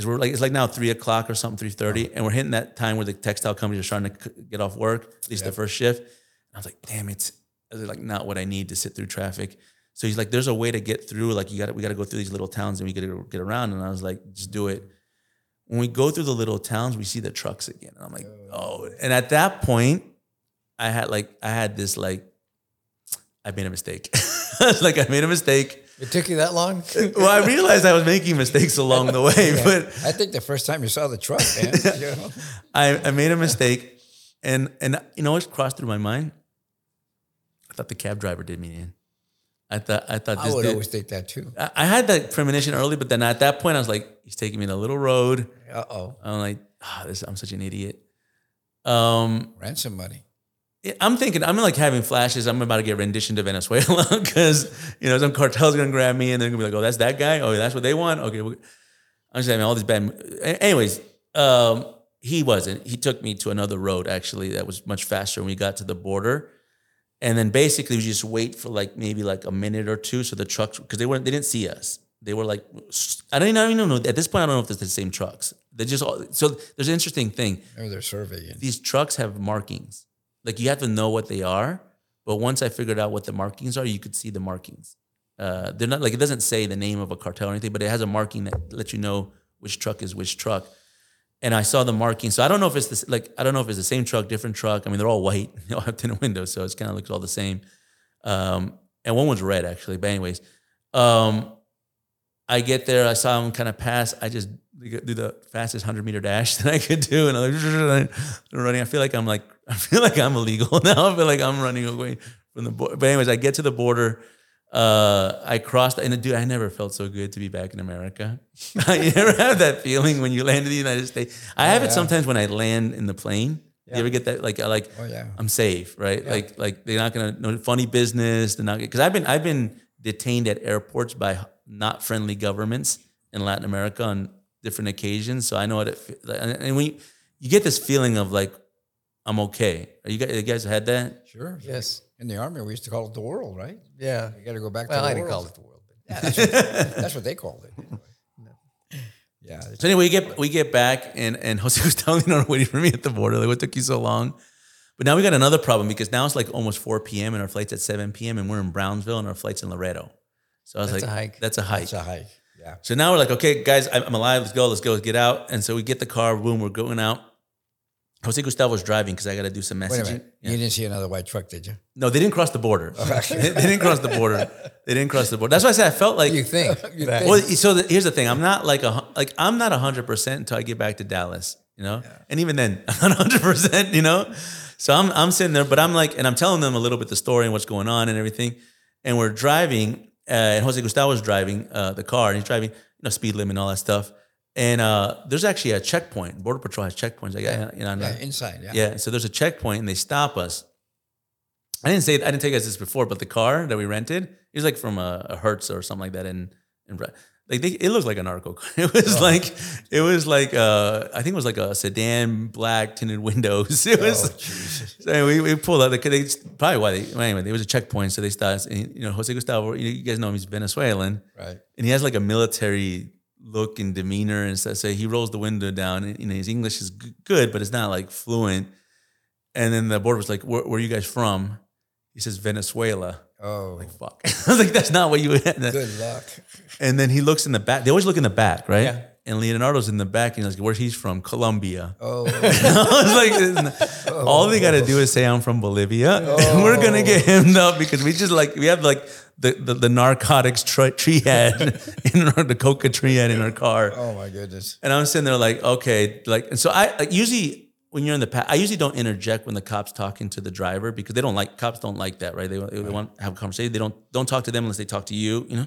because we're like, it's like now three o'clock or something, 3.30, uh-huh. and we're hitting that time where the textile companies are starting to c- get off work, at least the first shift. And I was like, damn, it's it's like not what I need to sit through traffic. So he's like, there's a way to get through. Like you got we got to go through these little towns and we got to get around. And I was like, just do it. When we go through the little towns, we see the trucks again. And I'm like, uh. oh. And at that point, I had like, I had this like, I made a mistake. Like, I made a mistake. It took you that long? Well, I realized I was making mistakes along the way, but I think the first time you saw the truck, man. you know? I, I made a mistake. And and you know what crossed through my mind? I thought the cab driver did me in. I thought I thought I would dude, always think that too. I I had that premonition early, but then at that point, I was like, he's taking me in a little road. Uh oh. I'm like, ah, this, I'm such an idiot. Um, Ransom money. I'm thinking, I'm like having flashes. I'm about to get rendition to Venezuela because, you know, some cartel's going to grab me and they're going to be like, oh, that's that guy. Oh, that's what they want. Okay. well, I'm just having all these bad. Anyways, um, he wasn't. He took me to another road actually that was much faster when we got to the border. And then basically we just wait for like maybe like a minute or two. So the trucks, because they weren't, they didn't see us. They were like, I don't even know. At this point, I don't know if it's the same trucks. They just all, so there's an interesting thing Maybe they're surveying. these trucks have markings. Like you have to know what they are, But once I figured out what the markings are, you could see the markings. Uh, they're not like it doesn't say the name of a cartel or anything, but it has a marking that lets you know which truck is which truck. And I saw the marking, so I don't know if it's this like I don't know if it's the same truck, different truck. I mean, they're all white, they all have tinted windows, so it's kind of looks all the same. Um, and one was red actually, but anyways, um, I get there, I saw him kind of pass. I just do the fastest hundred meter dash that I could do, and I'm like running. I feel like I'm like I feel like I'm illegal now. I feel like I'm running away from the border. But anyways, I get to the border. Uh, I crossed, and dude, I never felt so good to be back in America. you ever have that feeling when you land in the United States? I have it yeah. sometimes when I land in the plane. You ever get that? Like, like, Oh, yeah. I'm safe, right? Like, like they're not gonna no funny business. They're not because I've been I've been detained at airports by not friendly governments in Latin America on different occasions. So I know what it. and when you, you get this feeling of like, I'm okay. Are you guys, you guys had that? Sure. Yes. In the army, we used to call it the world, right? Yeah. You got to go back Well, to I the didn't world. call it the world. But Yeah, that's, what, that's what they called it. anyway. Yeah. So anyway, we get we get back and and Jose was telling me, waiting for me at the border. Like, what took you so long? But now we got another problem because now it's like almost 4 p.m. and our flight's at 7 p.m. and we're in Brownsville and our flight's in Laredo. So I was That's like, a hike. That's a hike. That's a hike. Yeah. So now we're like, okay, guys, I'm I'm alive. Let's go. Let's go. Let's get out. And so we get the car. Boom, we're going out. Jose Gustavo's driving because I got to do some Wait a messaging. minute. Yeah. You didn't see another white truck, did you? No, they didn't cross the border. they, they didn't cross the border. They didn't cross the border. That's why I said I felt like You think? You think. Well, so the, here's the thing. I'm not like a like I'm not hundred percent until I get back to Dallas. You know, and even then, I'm not hundred percent. You know, so I'm I'm sitting there, but I'm like, and I'm telling them a little bit the story and what's going on and everything. And we're driving, uh, and Jose Gustavo's driving uh, the car, and he's driving, you know, speed limit and all that stuff. And uh, there's actually a checkpoint. Border Patrol has checkpoints. Like, yeah. you know, Yeah, inside. Yeah. yeah. So there's a checkpoint and they stop us. I didn't say I didn't tell you guys this before, but the car that we rented, it was like from a, a Hertz or something like that in in like they, it looked like a narco car. It was Oh. like it was like uh I think it was like a sedan, black tinted windows. It was Oh, so we, we pulled out the they, probably why they well, anyway, there was a checkpoint, so they started and, you know, Jose Gustavo, you, know, you guys know him, he's Venezuelan Right. and he has like a military look and demeanor and stuff. So he rolls the window down. And, you know, his English is g- good, but it's not like fluent. And then the board was like, "Where, where are you guys from?" He says Venezuela. Oh, like Fuck. I was like, "That's not what you." Had. good luck. And then he looks in the back. They always look in the back, right? Yeah. And Leonardo's in the back, and he's like, "Where he's from? Colombia." Oh, I was like, oh. all they got to do is say I'm from Bolivia, oh. and we're gonna get him up because we just like we have like the the, the narcotics tri- triad in our, the coca triad in our car. oh my goodness. And I'm sitting there like, okay, like, and so I like usually when you're in the past, I usually don't interject when the cops talking to the driver because they don't like cops don't like that, right? They, they want to have a conversation. They don't don't talk to them unless they talk to you, you know.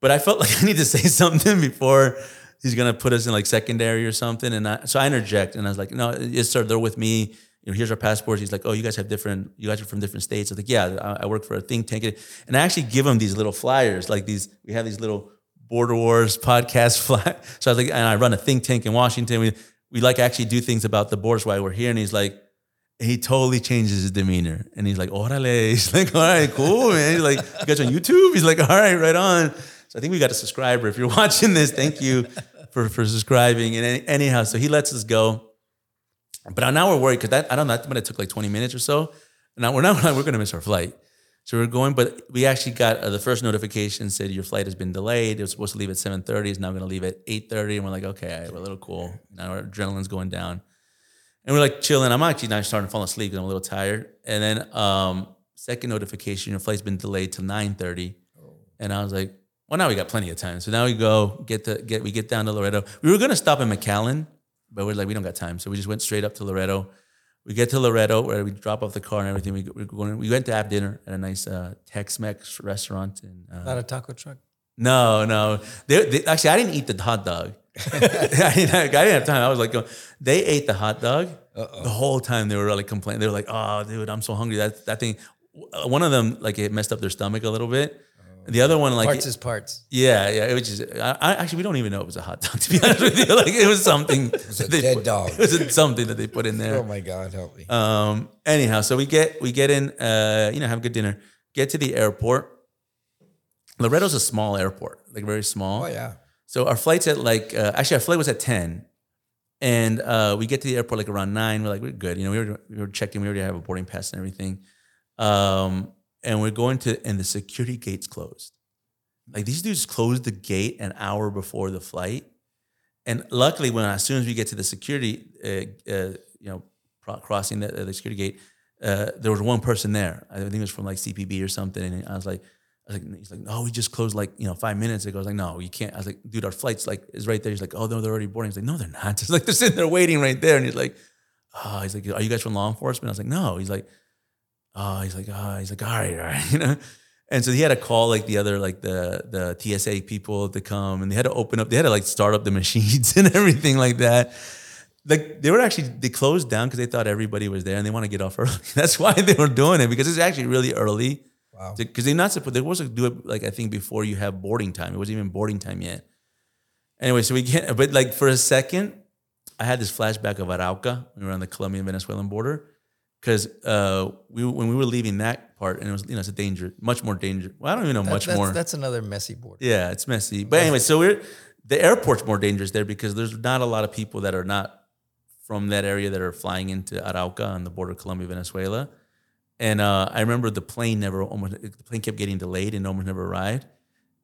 But I felt like I need to say something before he's gonna put us in like secondary or something, and I, so I interject and I was like, no, yes, sir, they're with me. You know, here's our passports. He's like, oh, you guys have different. You guys are from different states. I was like, yeah, I, I work for a think tank, and I actually give them these little flyers, like these. We have these little Border Wars podcast fly. So I was like, and I run a think tank in Washington. We we like actually do things about the borders while we're here. And he's like, he totally changes his demeanor. And he's like, orale. He's like, all right, cool, man. He's like, you guys on YouTube? He's like, all right, right on. So I think we got a subscriber. If you're watching this, thank you for, for subscribing. And any, anyhow, so he lets us go. But now we're worried because that I don't know, but it took like 20 minutes or so. And now we're not, we're gonna miss our flight. So we're going, but we actually got uh, the first notification said your flight has been delayed. It was supposed to leave at 7:30. It's now going to leave at 8:30, and we're like, okay, right, we're a little cool. Now our adrenaline's going down, and we're like chilling. I'm actually now starting to fall asleep because I'm a little tired. And then um, second notification, your flight's been delayed to 9:30, and I was like, well, now we got plenty of time. So now we go get the get we get down to Laredo. We were going to stop in McAllen, but we're like, we don't got time, so we just went straight up to Laredo. We get to Laredo where we drop off the car and everything. We we, going, we went to have dinner at a nice uh, Tex-Mex restaurant. And uh, Not a taco truck. no, no, they, they, actually I didn't eat the hot dog. I, didn't, I didn't have time. I was like, going, they ate the hot dog the whole time. They were really complaining. They were like, "Oh, dude, I'm so hungry." That that thing. One of them like it messed up their stomach a little bit. The other one like Parts is parts. yeah, yeah. It was just. I, I actually we don't even know it was a hot dog to be honest with you. Like it was something. It was a dead dog. It was something that they put in there. Oh my God, help me. Um. Anyhow, so we get we get in. Uh. You know, have a good dinner. Get to the airport. Laredo's a small airport, like very small. oh yeah. So our flight's at like uh, actually our flight was at ten, and uh, we get to the airport like around nine. We're like we're good. You know, we were we were checking. We already have a boarding pass and everything. Um, and we're going to, and the security gate's closed. Like these dudes closed the gate an hour before the flight. And luckily, when as soon as we get to the security, uh, uh, you know, crossing the, the security gate, uh, there was one person there. I think it was from like CPB or something. And I was like, I was like, he's like, no, we just closed like you know five minutes ago. I was like, no, you can't. I was like, dude, our flight's like is right there. He's like, oh no, they're already boarding. He's like, no, they're not. He's like, they're sitting there waiting right there. And he's like, oh, he's like, are you guys from law enforcement? I was like, no. He's like, oh, he's like, oh, he's like, all right, all right, you know. And so he had to call like the other like the the TSA people to come, and they had to open up. They had to like start up the machines and everything like that. Like they were actually they closed down because they thought everybody was there and they want to get off early. That's why they were doing it because it's actually really early. Wow. Because they're not supposed. They were supposed to do it like I think before you have boarding time. It wasn't even boarding time yet. Anyway, so we get, but like for a second, I had this flashback of Arauca we were on the Colombian Venezuelan border. Because uh, we when we were leaving that part, and it was you know it's a danger, much more danger. Well, I don't even know That- much that's, more. That's another messy border. Yeah, it's messy. But anyway, so we're the airport's more dangerous there because there's not a lot of people that are not from that area that are flying into Arauca on the border of Colombia, Venezuela. And uh, I remember the plane never almost the plane kept getting delayed and almost never arrived.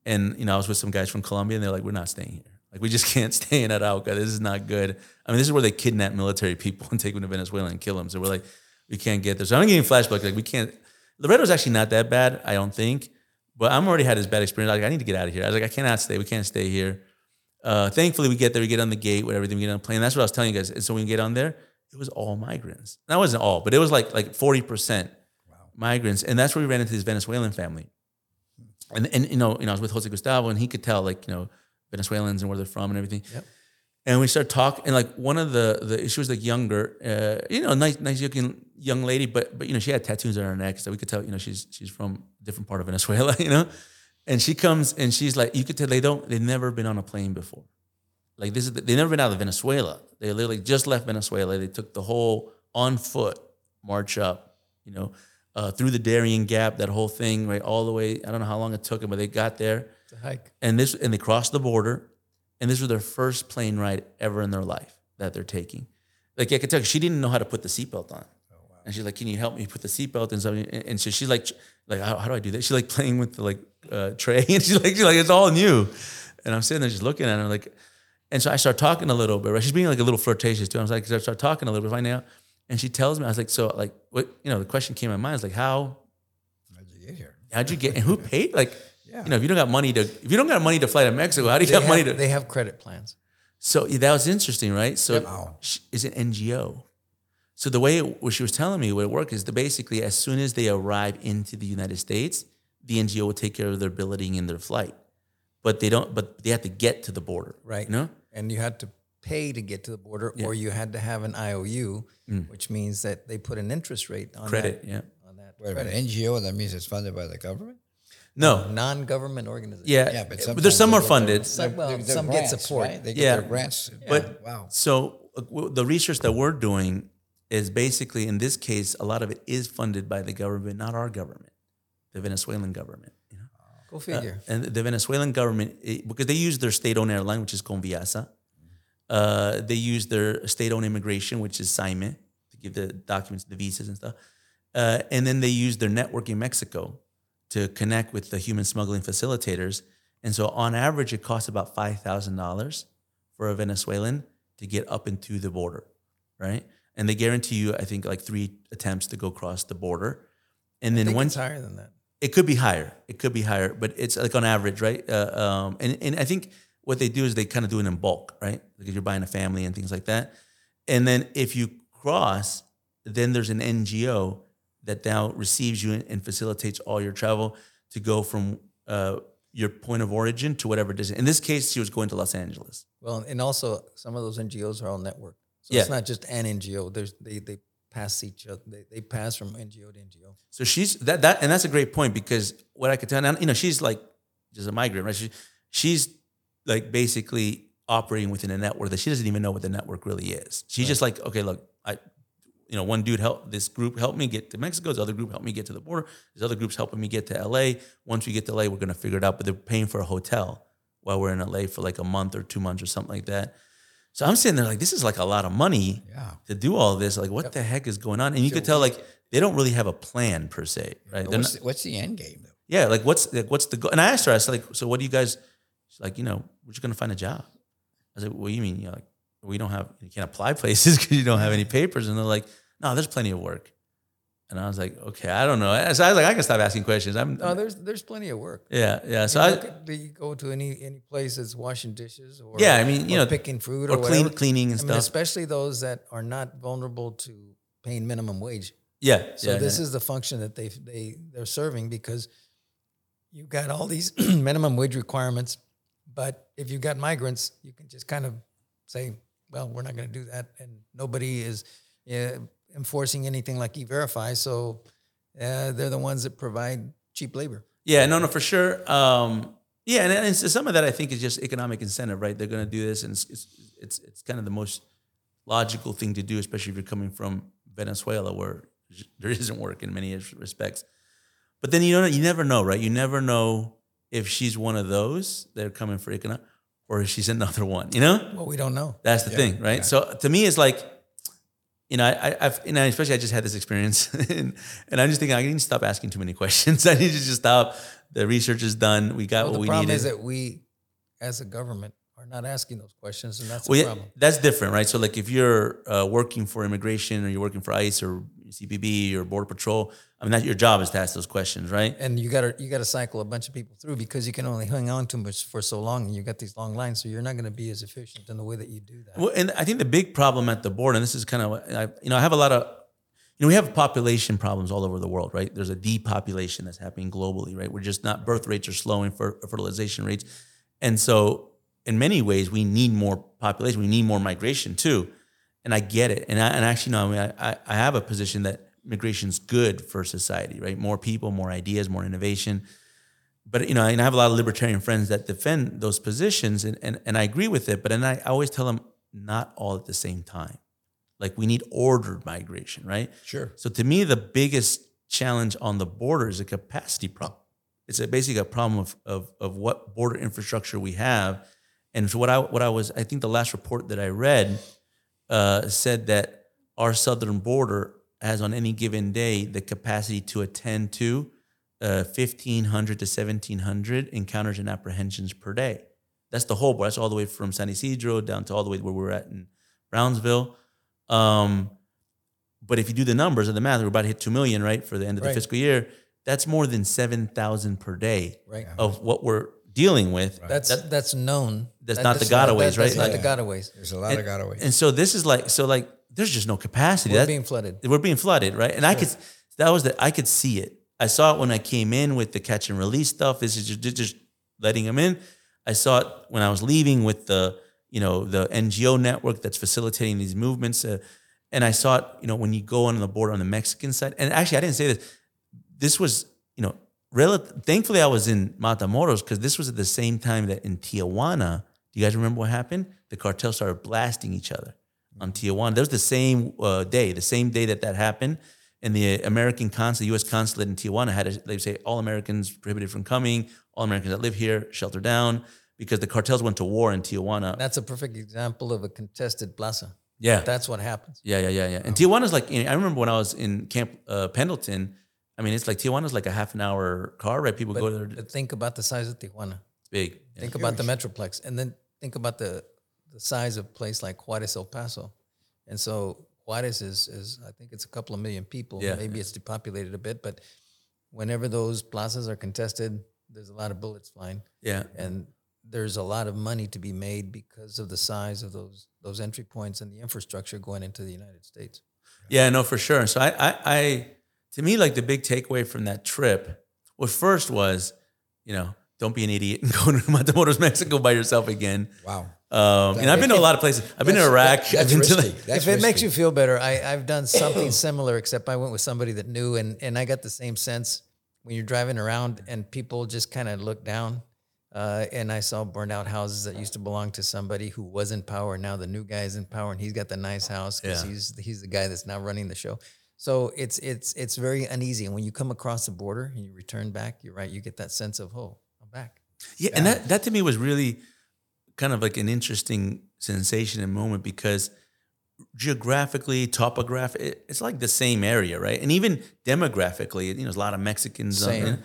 And you know, I was with some guys from Colombia and they're like, We're not staying here. Like we just can't stay in Arauca. This is not good. I mean, this is where they kidnap military people and take them to Venezuela and kill them. So we're like, we can't get there. So I'm getting flashbacks. Like we can't. Laredo's actually not that bad, I don't think. But I'm already had this bad experience. Like I need to get out of here. I was like, I cannot stay. We can't stay here. Uh, thankfully, we get there. We get on the gate with everything. We get on the plane. That's what I was telling you guys. And so when we get on there, it was all migrants. That wasn't all, but it was like like forty percent migrants. And that's where we ran into this Venezuelan family. And and you know, you know, I was with Jose Gustavo, and he could tell like you know Venezuelans and where they're from and everything. Yep. And we start talking, and like one of the the she was like younger, uh, you know, nice nice looking young lady, but but you know she had tattoos on her neck, so we could tell you know she's she's from a different part of Venezuela, you know. And she comes and she's like, you could tell they don't they've never been on a plane before. Like this is they've never been out of Venezuela. They literally just left Venezuela. They took the whole on foot march up, you know, uh, through the Darien Gap, that whole thing, right, all the way. I don't know how long it took them, but they got there It's a hike. and this and they crossed the border, and this was their first plane ride ever in their life that they're taking. Like I could tell, she didn't know how to put the seatbelt on, and she's like, "Can you help me put the seatbelt?" And something, and, so she's like, "Like how, how do I do that?" She's like playing with the like uh, tray, and she's like, "She's like it's all new," and I'm sitting there just looking at her like, and so I start talking a little bit. Right? She's being like a little flirtatious too. I was like, I start talking a little bit, finding out, and she tells me, I was like, "So like what?" You know, the question came in my mind is like, "How How'd you get here? how'd you get and who paid like?" Yeah. You know, if you don't got money to, if you don't got money to fly to Mexico, how do you have have, money to? they have credit plans. So yeah, that was interesting, right? So Wow. sh- is an NGO. So the way it, what she was telling me what it worked is that basically as soon as they arrive into the United States, the NGO will take care of their billeting and their flight, but they don't. But they have to get to the border, Right. You know, And you had to pay to get to the border, or you had to have an IOU, which means that they put an interest rate on Mm. credit, that, yeah. on that Wait a minute, NGO, that means it's funded by the government? No, non-government organization. yeah, Yeah, but but, there's some they are get funded. Some- well, They're- they're some get support. right? They get Yeah. their grants. But wow. so uh, w- the research that we're doing is basically in this case, a lot of it is funded by the government, not our government, the Venezuelan government. You know? Go figure. and the Venezuelan government, it- because they use their state-owned airline, which is Conviasa. Uh, they use their state-owned immigration, which is SAIME, to give the documents, the visas and stuff. Uh, and then they use their network in Mexico to connect with the human smuggling facilitators. And so, on average, it costs about five thousand dollars for a Venezuelan to get up into the border, right? And they guarantee you, I think, like three attempts to go across the border. And I then once higher than that. it could be higher. It could be higher, but it's like on average, right? Uh, um, and and I think what they do is they kind of do it in bulk, right? Because you're buying a family and things like that. And then if you cross, then there's an NGO that now receives you and facilitates all your travel to go from uh, your point of origin to whatever it is. In this case, she was going to Los Angeles. Well, and also some of those NGOs are all networked. So Yeah. it's not just an NGO. There's they they pass each other. They, they pass from NGO to NGO. So she's that that and that's a great point because what I could tell, and you know, she's like just a migrant, right? She, she's like basically operating within a network that she doesn't even know what the network really is. She's just like, okay, look, I, you know, one dude helped this group helped me get to Mexico. This other group helped me get to the border. This other group's helping me get to LA. Once we get to LA, we're gonna figure it out. But they're paying for a hotel while we're in LA for like a month or two months or something like that. So I'm sitting there like, this is like a lot of money Yeah. to do all this. Like, what the heck is going on? And you could tell like they don't really have a plan per se, right? What's, not- the, what's the end game though? yeah, like what's like, what's the goal? And I asked her, I said, like, so what do you guys? She's like, you know, we're just gonna find a job. I said, what do you mean? You're like, we don't have, you can't apply places because you don't have any papers. And they're like, no, there's plenty of work. And I was like, okay, I don't know. So I was like, I can stop asking questions. I'm, No, there's there's plenty of work. yeah, yeah. So You I, at- you go to any any place that's washing dishes or Yeah, I mean, you know, picking fruit or, or clean, cleaning and I mean, stuff. especially those that are not vulnerable to paying minimum wage. yeah. So yeah, this yeah. is the function that they they they're serving because you've got all these minimum wage requirements, but if you've got migrants, you can just kind of say, well, we're not going to do that, and nobody is uh, enforcing anything like e-verify. So uh, they're the ones that provide cheap labor. Yeah, no, no, for sure. Um, yeah, and, and some of that I think is just economic incentive, right? They're going to do this, and it's, it's it's it's kind of the most logical thing to do, especially if you're coming from Venezuela, where there isn't work in many respects. But then you know, you never know, right? You never know if she's one of those that are coming for economic, or if she's another one. You know, Well, we don't know. that's the thing, right? So to me, it's like, you know, I, I've, you know, especially I just had this experience, and, and I'm just thinking I need to stop asking too many questions. I need to just stop. The research is done. We got Well, what we needed. the problem is that we, as a government, are not asking those questions, and that's well, the yeah, problem. that's different, right? So, like, if you're uh, working for immigration, or you're working for ICE, or CBP, or Border Patrol, I mean, that your job is to ask those questions, right? And you got to you got to cycle a bunch of people through because you can only hang on to much for so long, and you got these long lines, so you're not going to be as efficient in the way that you do that. Well, and I think the big problem at the board, and this is kind of, what I, you know, I have a lot of, you know, we have population problems all over the world, right? There's a depopulation that's happening globally, right? We're just not birth rates are slowing for fertilization rates, and so in many ways we need more population, we need more migration too, and I get it, and I and actually, no, I mean, I, I have a position that migration's good for society, right? More people, more ideas, more innovation but you know, and I have a lot of libertarian friends that defend those positions, and and, and I agree with it. But then I, I always tell them not all at the same time. Like we need ordered migration, right? Sure. So to me, the biggest challenge on the border is a capacity problem. It's a, basically a problem of, of of what border infrastructure we have. And so what I what I was I think the last report that I read uh, said that our southern border has on any given day the capacity to attend to uh, 1,500 to 1,700 encounters and apprehensions per day. That's the whole board. That's all the way from San Ysidro down to all the way where we're at in Brownsville. Um, but if you do the numbers and the math, we're about to hit 2 million, right, for the end of the fiscal year. That's more than 7,000 per day Right. of what we're dealing with. That's That- that's known. That's That- not the gotaways, that- That's right? not Yeah. the gotaways. There's a lot of gotaways. and so this is like, so like, there's just no capacity. We're That- being flooded. we're being flooded, right? And I could that was the I could see it. I saw it when I came in with the catch and release stuff. This is just, just letting them in. I saw it when I was leaving with the you know the NGO network that's facilitating these movements. Uh, and I saw it, you know, when you go on the border on the Mexican side. And actually, I didn't say this. This was, you know, rel- thankfully I was in Matamoros because this was at the same time that in Tijuana. Do you guys remember what happened? The cartel started blasting each other on Tijuana. That was the same uh, day, the same day that that happened. And the American consulate, U.S. consulate in Tijuana had to, they say all Americans prohibited from coming, all Americans that live here shelter down because the cartels went to war in Tijuana. That's a perfect example of a contested plaza. yeah, That's what happens. yeah, yeah, yeah, yeah. And Tijuana's like, I remember when I was in Camp uh, Pendleton. I mean, it's like Tijuana's like a half an hour car ride. People go there. It's But think about the size of Tijuana. It's big. Yeah. Think about the Metroplex, and then think about the the size of a place like Juarez, El Paso, and so Juarez is is I think it's a couple of million people. Yeah. Maybe it's depopulated a bit, but whenever those plazas are contested, there's a lot of bullets flying, Yeah. and there's a lot of money to be made because of the size of those those entry points and the infrastructure going into the United States. Yeah, no, for sure. So I, I, I, to me, like the big takeaway from that trip, well, first was, you know, don't be an idiot and go to Matamoros, Mexico by yourself again. wow. Um, and I've been to a lot of places. I've been to Iraq. that- I've that's been to risky. like, That's if it makes you feel better, I, I've done something similar, except I went with somebody that knew, and and I got the same sense when you're driving around and people just kind of look down. Uh, and I saw burned out houses that used to belong to somebody who was in power. Now the new guy is in power, and he's got the nice house because Yeah. he's he's the guy that's now running the show. So it's it's it's very uneasy. And when you come across the border and you return back, you're right. You get that sense of oh, Back. yeah, and that, that to me was really kind of like an interesting sensation and moment because geographically, topographically, it's like the same area, right? And even demographically, you know, there's a lot of Mexicans, Same. it,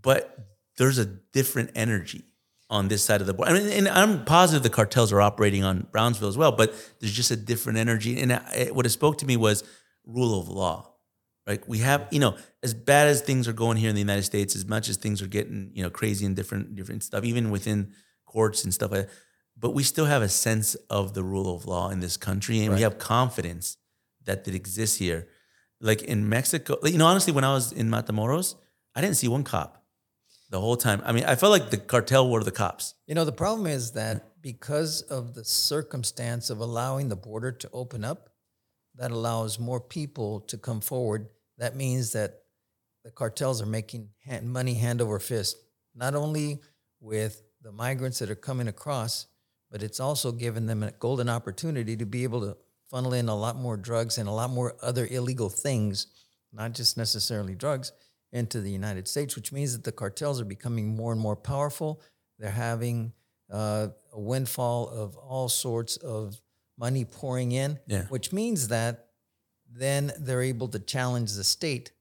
but there's a different energy on this side of the board. I mean, and I'm positive the cartels are operating on Brownsville as well, but there's just a different energy. And I, what it spoke to me was rule of law. Right? We have, you know, as bad as things are going here in the United States, as much as things are getting, you know, crazy and different, different stuff, even within courts and stuff like that. But we still have a sense of the rule of law in this country, and we have confidence that it exists here. Like in Mexico, you know, honestly, when I was in Matamoros, I didn't see one cop the whole time. I mean, I felt like the cartel were the cops. You know, the problem is that because of the circumstance of allowing the border to open up, that allows more people to come forward. That means that the cartels are making hand, money hand over fist, not only with the migrants that are coming across, but it's also given them a golden opportunity to be able to funnel in a lot more drugs and a lot more other illegal things, not just necessarily drugs, into the United States, which means that the cartels are becoming more and more powerful. They're having uh, a windfall of all sorts of money pouring in, Yeah. which means that then they're able to challenge the state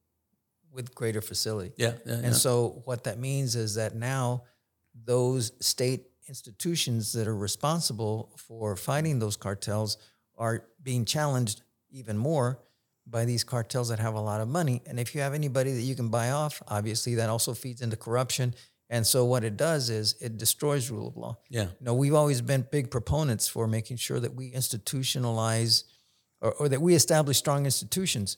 with greater facility. Yeah, yeah, And yeah. so what that means is that now those state institutions that are responsible for fighting those cartels are being challenged even more by these cartels that have a lot of money. And if you have anybody that you can buy off, obviously that also feeds into corruption. And so what it does is it destroys rule of law. yeah, You know, we've always been big proponents for making sure that we institutionalize or, or that we establish strong institutions.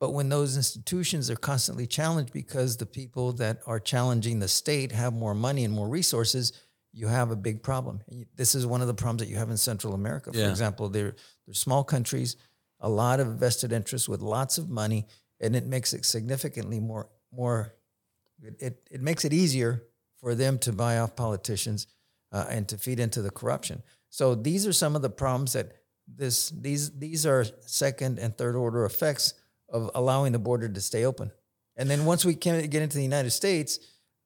But when those institutions are constantly challenged because the people that are challenging the state have more money and more resources, you have a big problem. This is one of the problems that you have in Central America. For Yeah. example, they're, they're small countries, a lot of vested interests with lots of money, and it makes it significantly more more it, it, makes it easier for them to buy off politicians uh, and to feed into the corruption. So these are some of the problems that this these these are second and third order effects of allowing the border to stay open. And then once we can get into the United States,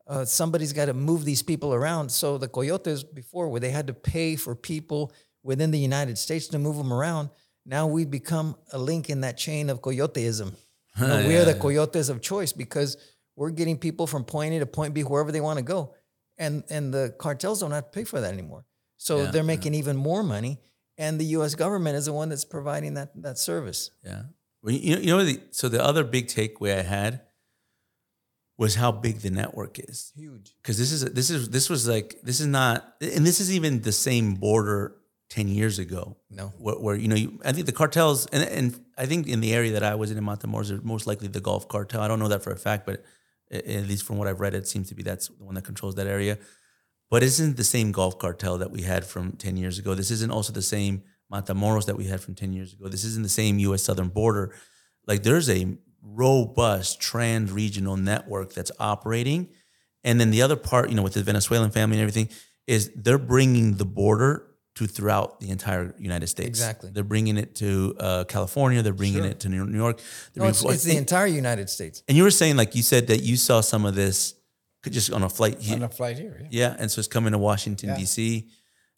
uh, somebody's got to move these people around. So the coyotes before, where they had to pay for people within the United States to move them around, now we've become a link in that chain of coyoteism. You know, we are the coyotes of choice because we're getting people from point A to point B wherever they want to go, and and the cartels don't have to pay for that anymore. So Yeah, they're making even more money, and the U.S. government is the one that's providing that that service. yeah. Well, you know, you know the, so the other big takeaway I had was how big the network is. Huge. because this is this is this was like this is not and this is even the same border 10 years ago No. where, where you know you, i think the cartels and, and i think in the area that i was in in matamoros most likely the gulf cartel i don't know that for a fact but at least from what i've read it seems to be that's the one that controls that area but isn't the same gulf cartel that we had from 10 years ago this isn't also the same matamoros that we had from 10 years ago this isn't the same us southern border like there's a robust trans regional network that's operating and then the other part, you know, with the Venezuelan family and everything, is they're bringing the border to throughout the entire United States. Exactly. They're bringing it to uh, California. They're bringing it to New York. No, it's, it's the entire United States. and you were saying, like you said, that you saw some of this just on a flight here. on a flight here. Yeah. Yeah, and so it's coming to Washington D.C.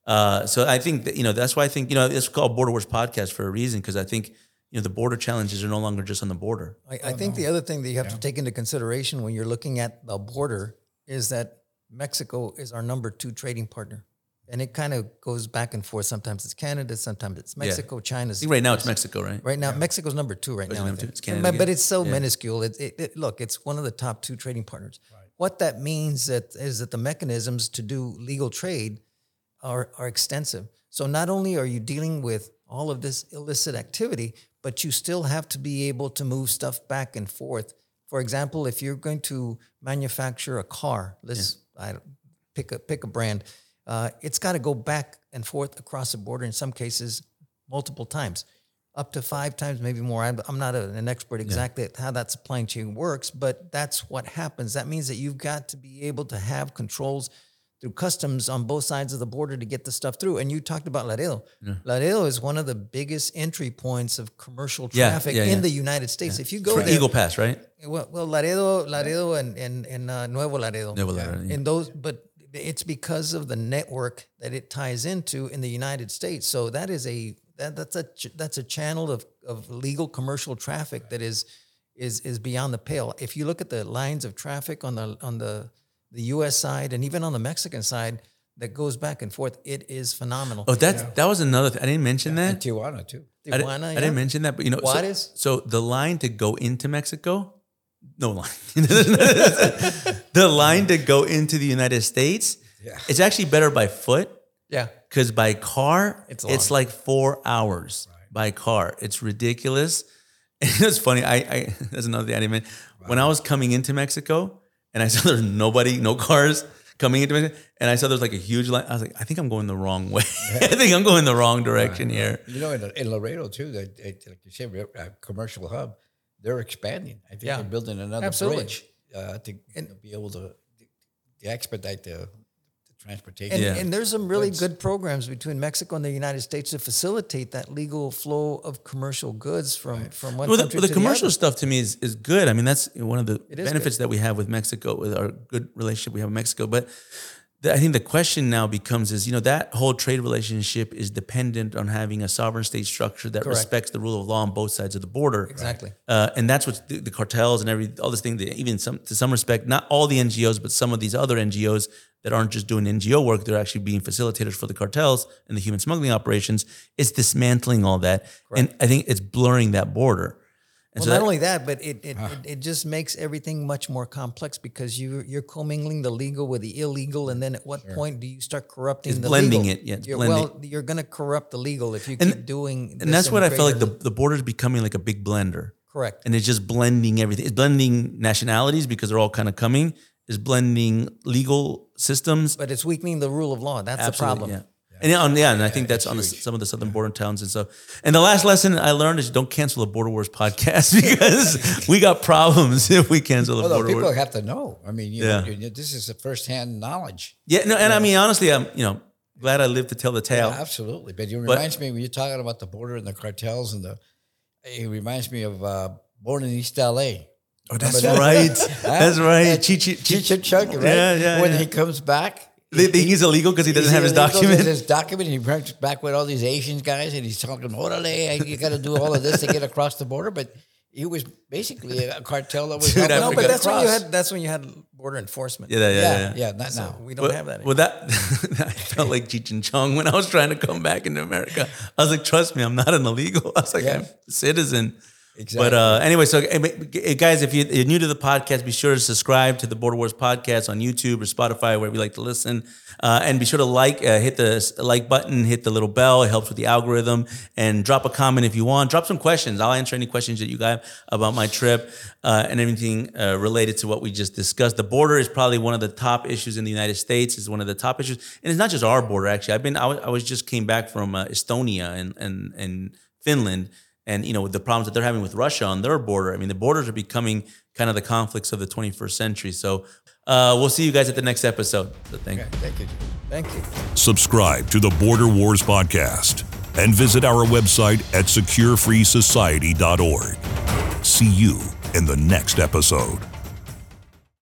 Uh, so I think that you know that's why I think you know it's called Border Wars podcast for a reason because I think you know the border challenges are no longer just on the border. I, I think the other thing that you have to take into consideration when you're looking at the border is that Mexico is our number two trading partner. And it kind of goes back and forth. Sometimes it's Canada, sometimes it's Mexico, I China's. right now it's Mexico, right? Right now, Mexico's number two right it now. Two? It's Canada but, but it's so minuscule. It, it, it- look, it's one of the top two trading partners. What that means that is that the mechanisms to do legal trade are are extensive. So not only are you dealing with all of this illicit activity, but you still have to be able to move stuff back and forth. For example, if you're going to manufacture a car, let's I pick a pick a brand, uh, it's got to go back and forth across the border. In some cases, multiple times, up to five times, maybe more. I'm, I'm not a- an expert exactly at how that supply chain works, but that's what happens. That means that you've got to be able to have controls through customs on both sides of the border to get the stuff through. And you talked about Laredo. Laredo is one of the biggest entry points of commercial traffic yeah, in yeah. the United States. If you go For there, Eagle Pass, right? well, well Laredo, Laredo, and and, and uh, Nuevo Laredo. Nuevo Laredo, yeah. In those, but it's because of the network that it ties into in the United States. So that is a that, that's a that's a channel of, of legal commercial traffic that is is is beyond the pale. If you look at the lines of traffic on the on the the U.S. side and even on the Mexican side that goes back and forth, it is phenomenal. Oh, that's that was another. thing. I didn't mention And that. Tijuana too. I, didn't, Tijuana, I didn't mention that, but you know, so, Juarez? so the line to go into Mexico, no line. the line to go into the United States, Yeah. it's actually better by foot yeah, because by car, It's it's, like four hours by car. It's ridiculous. And it's funny. I, I that's another thing I didn't mention. When I was coming into Mexico and I saw there's nobody, no cars coming into Mexico, and I saw there's like a huge line. I was like, I think I'm going the wrong way. I think I'm going the wrong direction here. You know, in, in Laredo too, that that- like you said, a commercial hub. They're expanding. I think Yeah. they're building another Absolutely. bridge uh, to know, be able to, to expedite the transportation. And, Yeah. and there's some really good programs between Mexico and the United States to facilitate that legal flow of commercial goods from, from one Well, the, country the to commercial the stuff to me is, is good. I mean, that's one of the is benefits that we have with Mexico, with our good relationship we have with Mexico. But the, I think the question now becomes is, you know, that whole trade relationship is dependent on having a sovereign state structure that Correct. respects the rule of law on both sides of the border. Exactly. Uh, and that's what the, the cartels and every all this thing. that Even some to some respect, not all the NGOs, but some of these other NGOs that aren't just doing NGO work, they're actually being facilitators for the cartels and the human smuggling operations. It's dismantling all that, and I think it's blurring that border. And Well, so not that- only that, but it, it, ah. it, it just makes everything much more complex because you you're commingling the legal with the illegal, and then at what point do you start corrupting It's the blending legal? it, yeah, it's You're, blending. Well, you're going to corrupt the legal if you And- keep doing. and that's what I feel like the, the border is becoming like a big blender. correct. And it's just blending everything. It's blending nationalities because they're all kind of coming. It's blending legal systems. But it's weakening the rule of law. That's the problem. Yeah. And yeah, and, yeah, and I think that's on the, some of the southern border towns and so. And the last lesson I learned is don't cancel the Border Wars podcast because we got problems if we cancel the no, Border people Wars. have to know. I mean, you Yeah. know, this is a firsthand knowledge. Yeah, no, and I mean honestly, I'm you know glad I lived to tell the tale. Absolutely. But it reminds me when you're talking about the border and the cartels and the, it reminds me of uh, Born in East LA. Oh, that's right. That's right. Yeah, Cheech, Cheech, Cheech right? Yeah, yeah, When yeah. he comes back, They think he's illegal because he doesn't have his document. His document. And he brings back with all these Asian guys, and he's talking, "Orale, you got to do all of this to get across the border." But he was basically a cartel that was Dude, helping No, him but get that's when you across. had that's when you had border enforcement. Yeah, yeah, yeah. yeah, yeah. yeah, not So now. we don't Well- have that. Well, that I felt like Cheech and Chong when I was trying to come back into America. I was like, trust me, I'm not an illegal. I was like, Yeah. I'm a citizen. Exactly. But uh, anyway, so guys, if you- you're new to the podcast, be sure to subscribe to the Border Wars podcast on YouTube or Spotify, wherever you like to listen. Uh, and be sure to like, uh, hit the like button, hit the little bell. It helps with the algorithm. And drop a comment if you want. Drop some questions. I'll answer any questions that you got about my trip uh, and everything uh, related to what we just discussed. The border is probably one of the top issues in the United States. Is one of the top issues, and it's not just our border. Actually, I've been. I was, I was just came back from uh, Estonia and and and Finland and you know with the problems that they're having with Russia on their border. I mean, the borders are becoming kind of the conflicts of the 21st century. So uh, we'll see you guys at the next episode. So thank you. Okay, thank you. Thank you. Subscribe to the Border Wars podcast and visit our website at securefreesociety.org. See you in the next episode.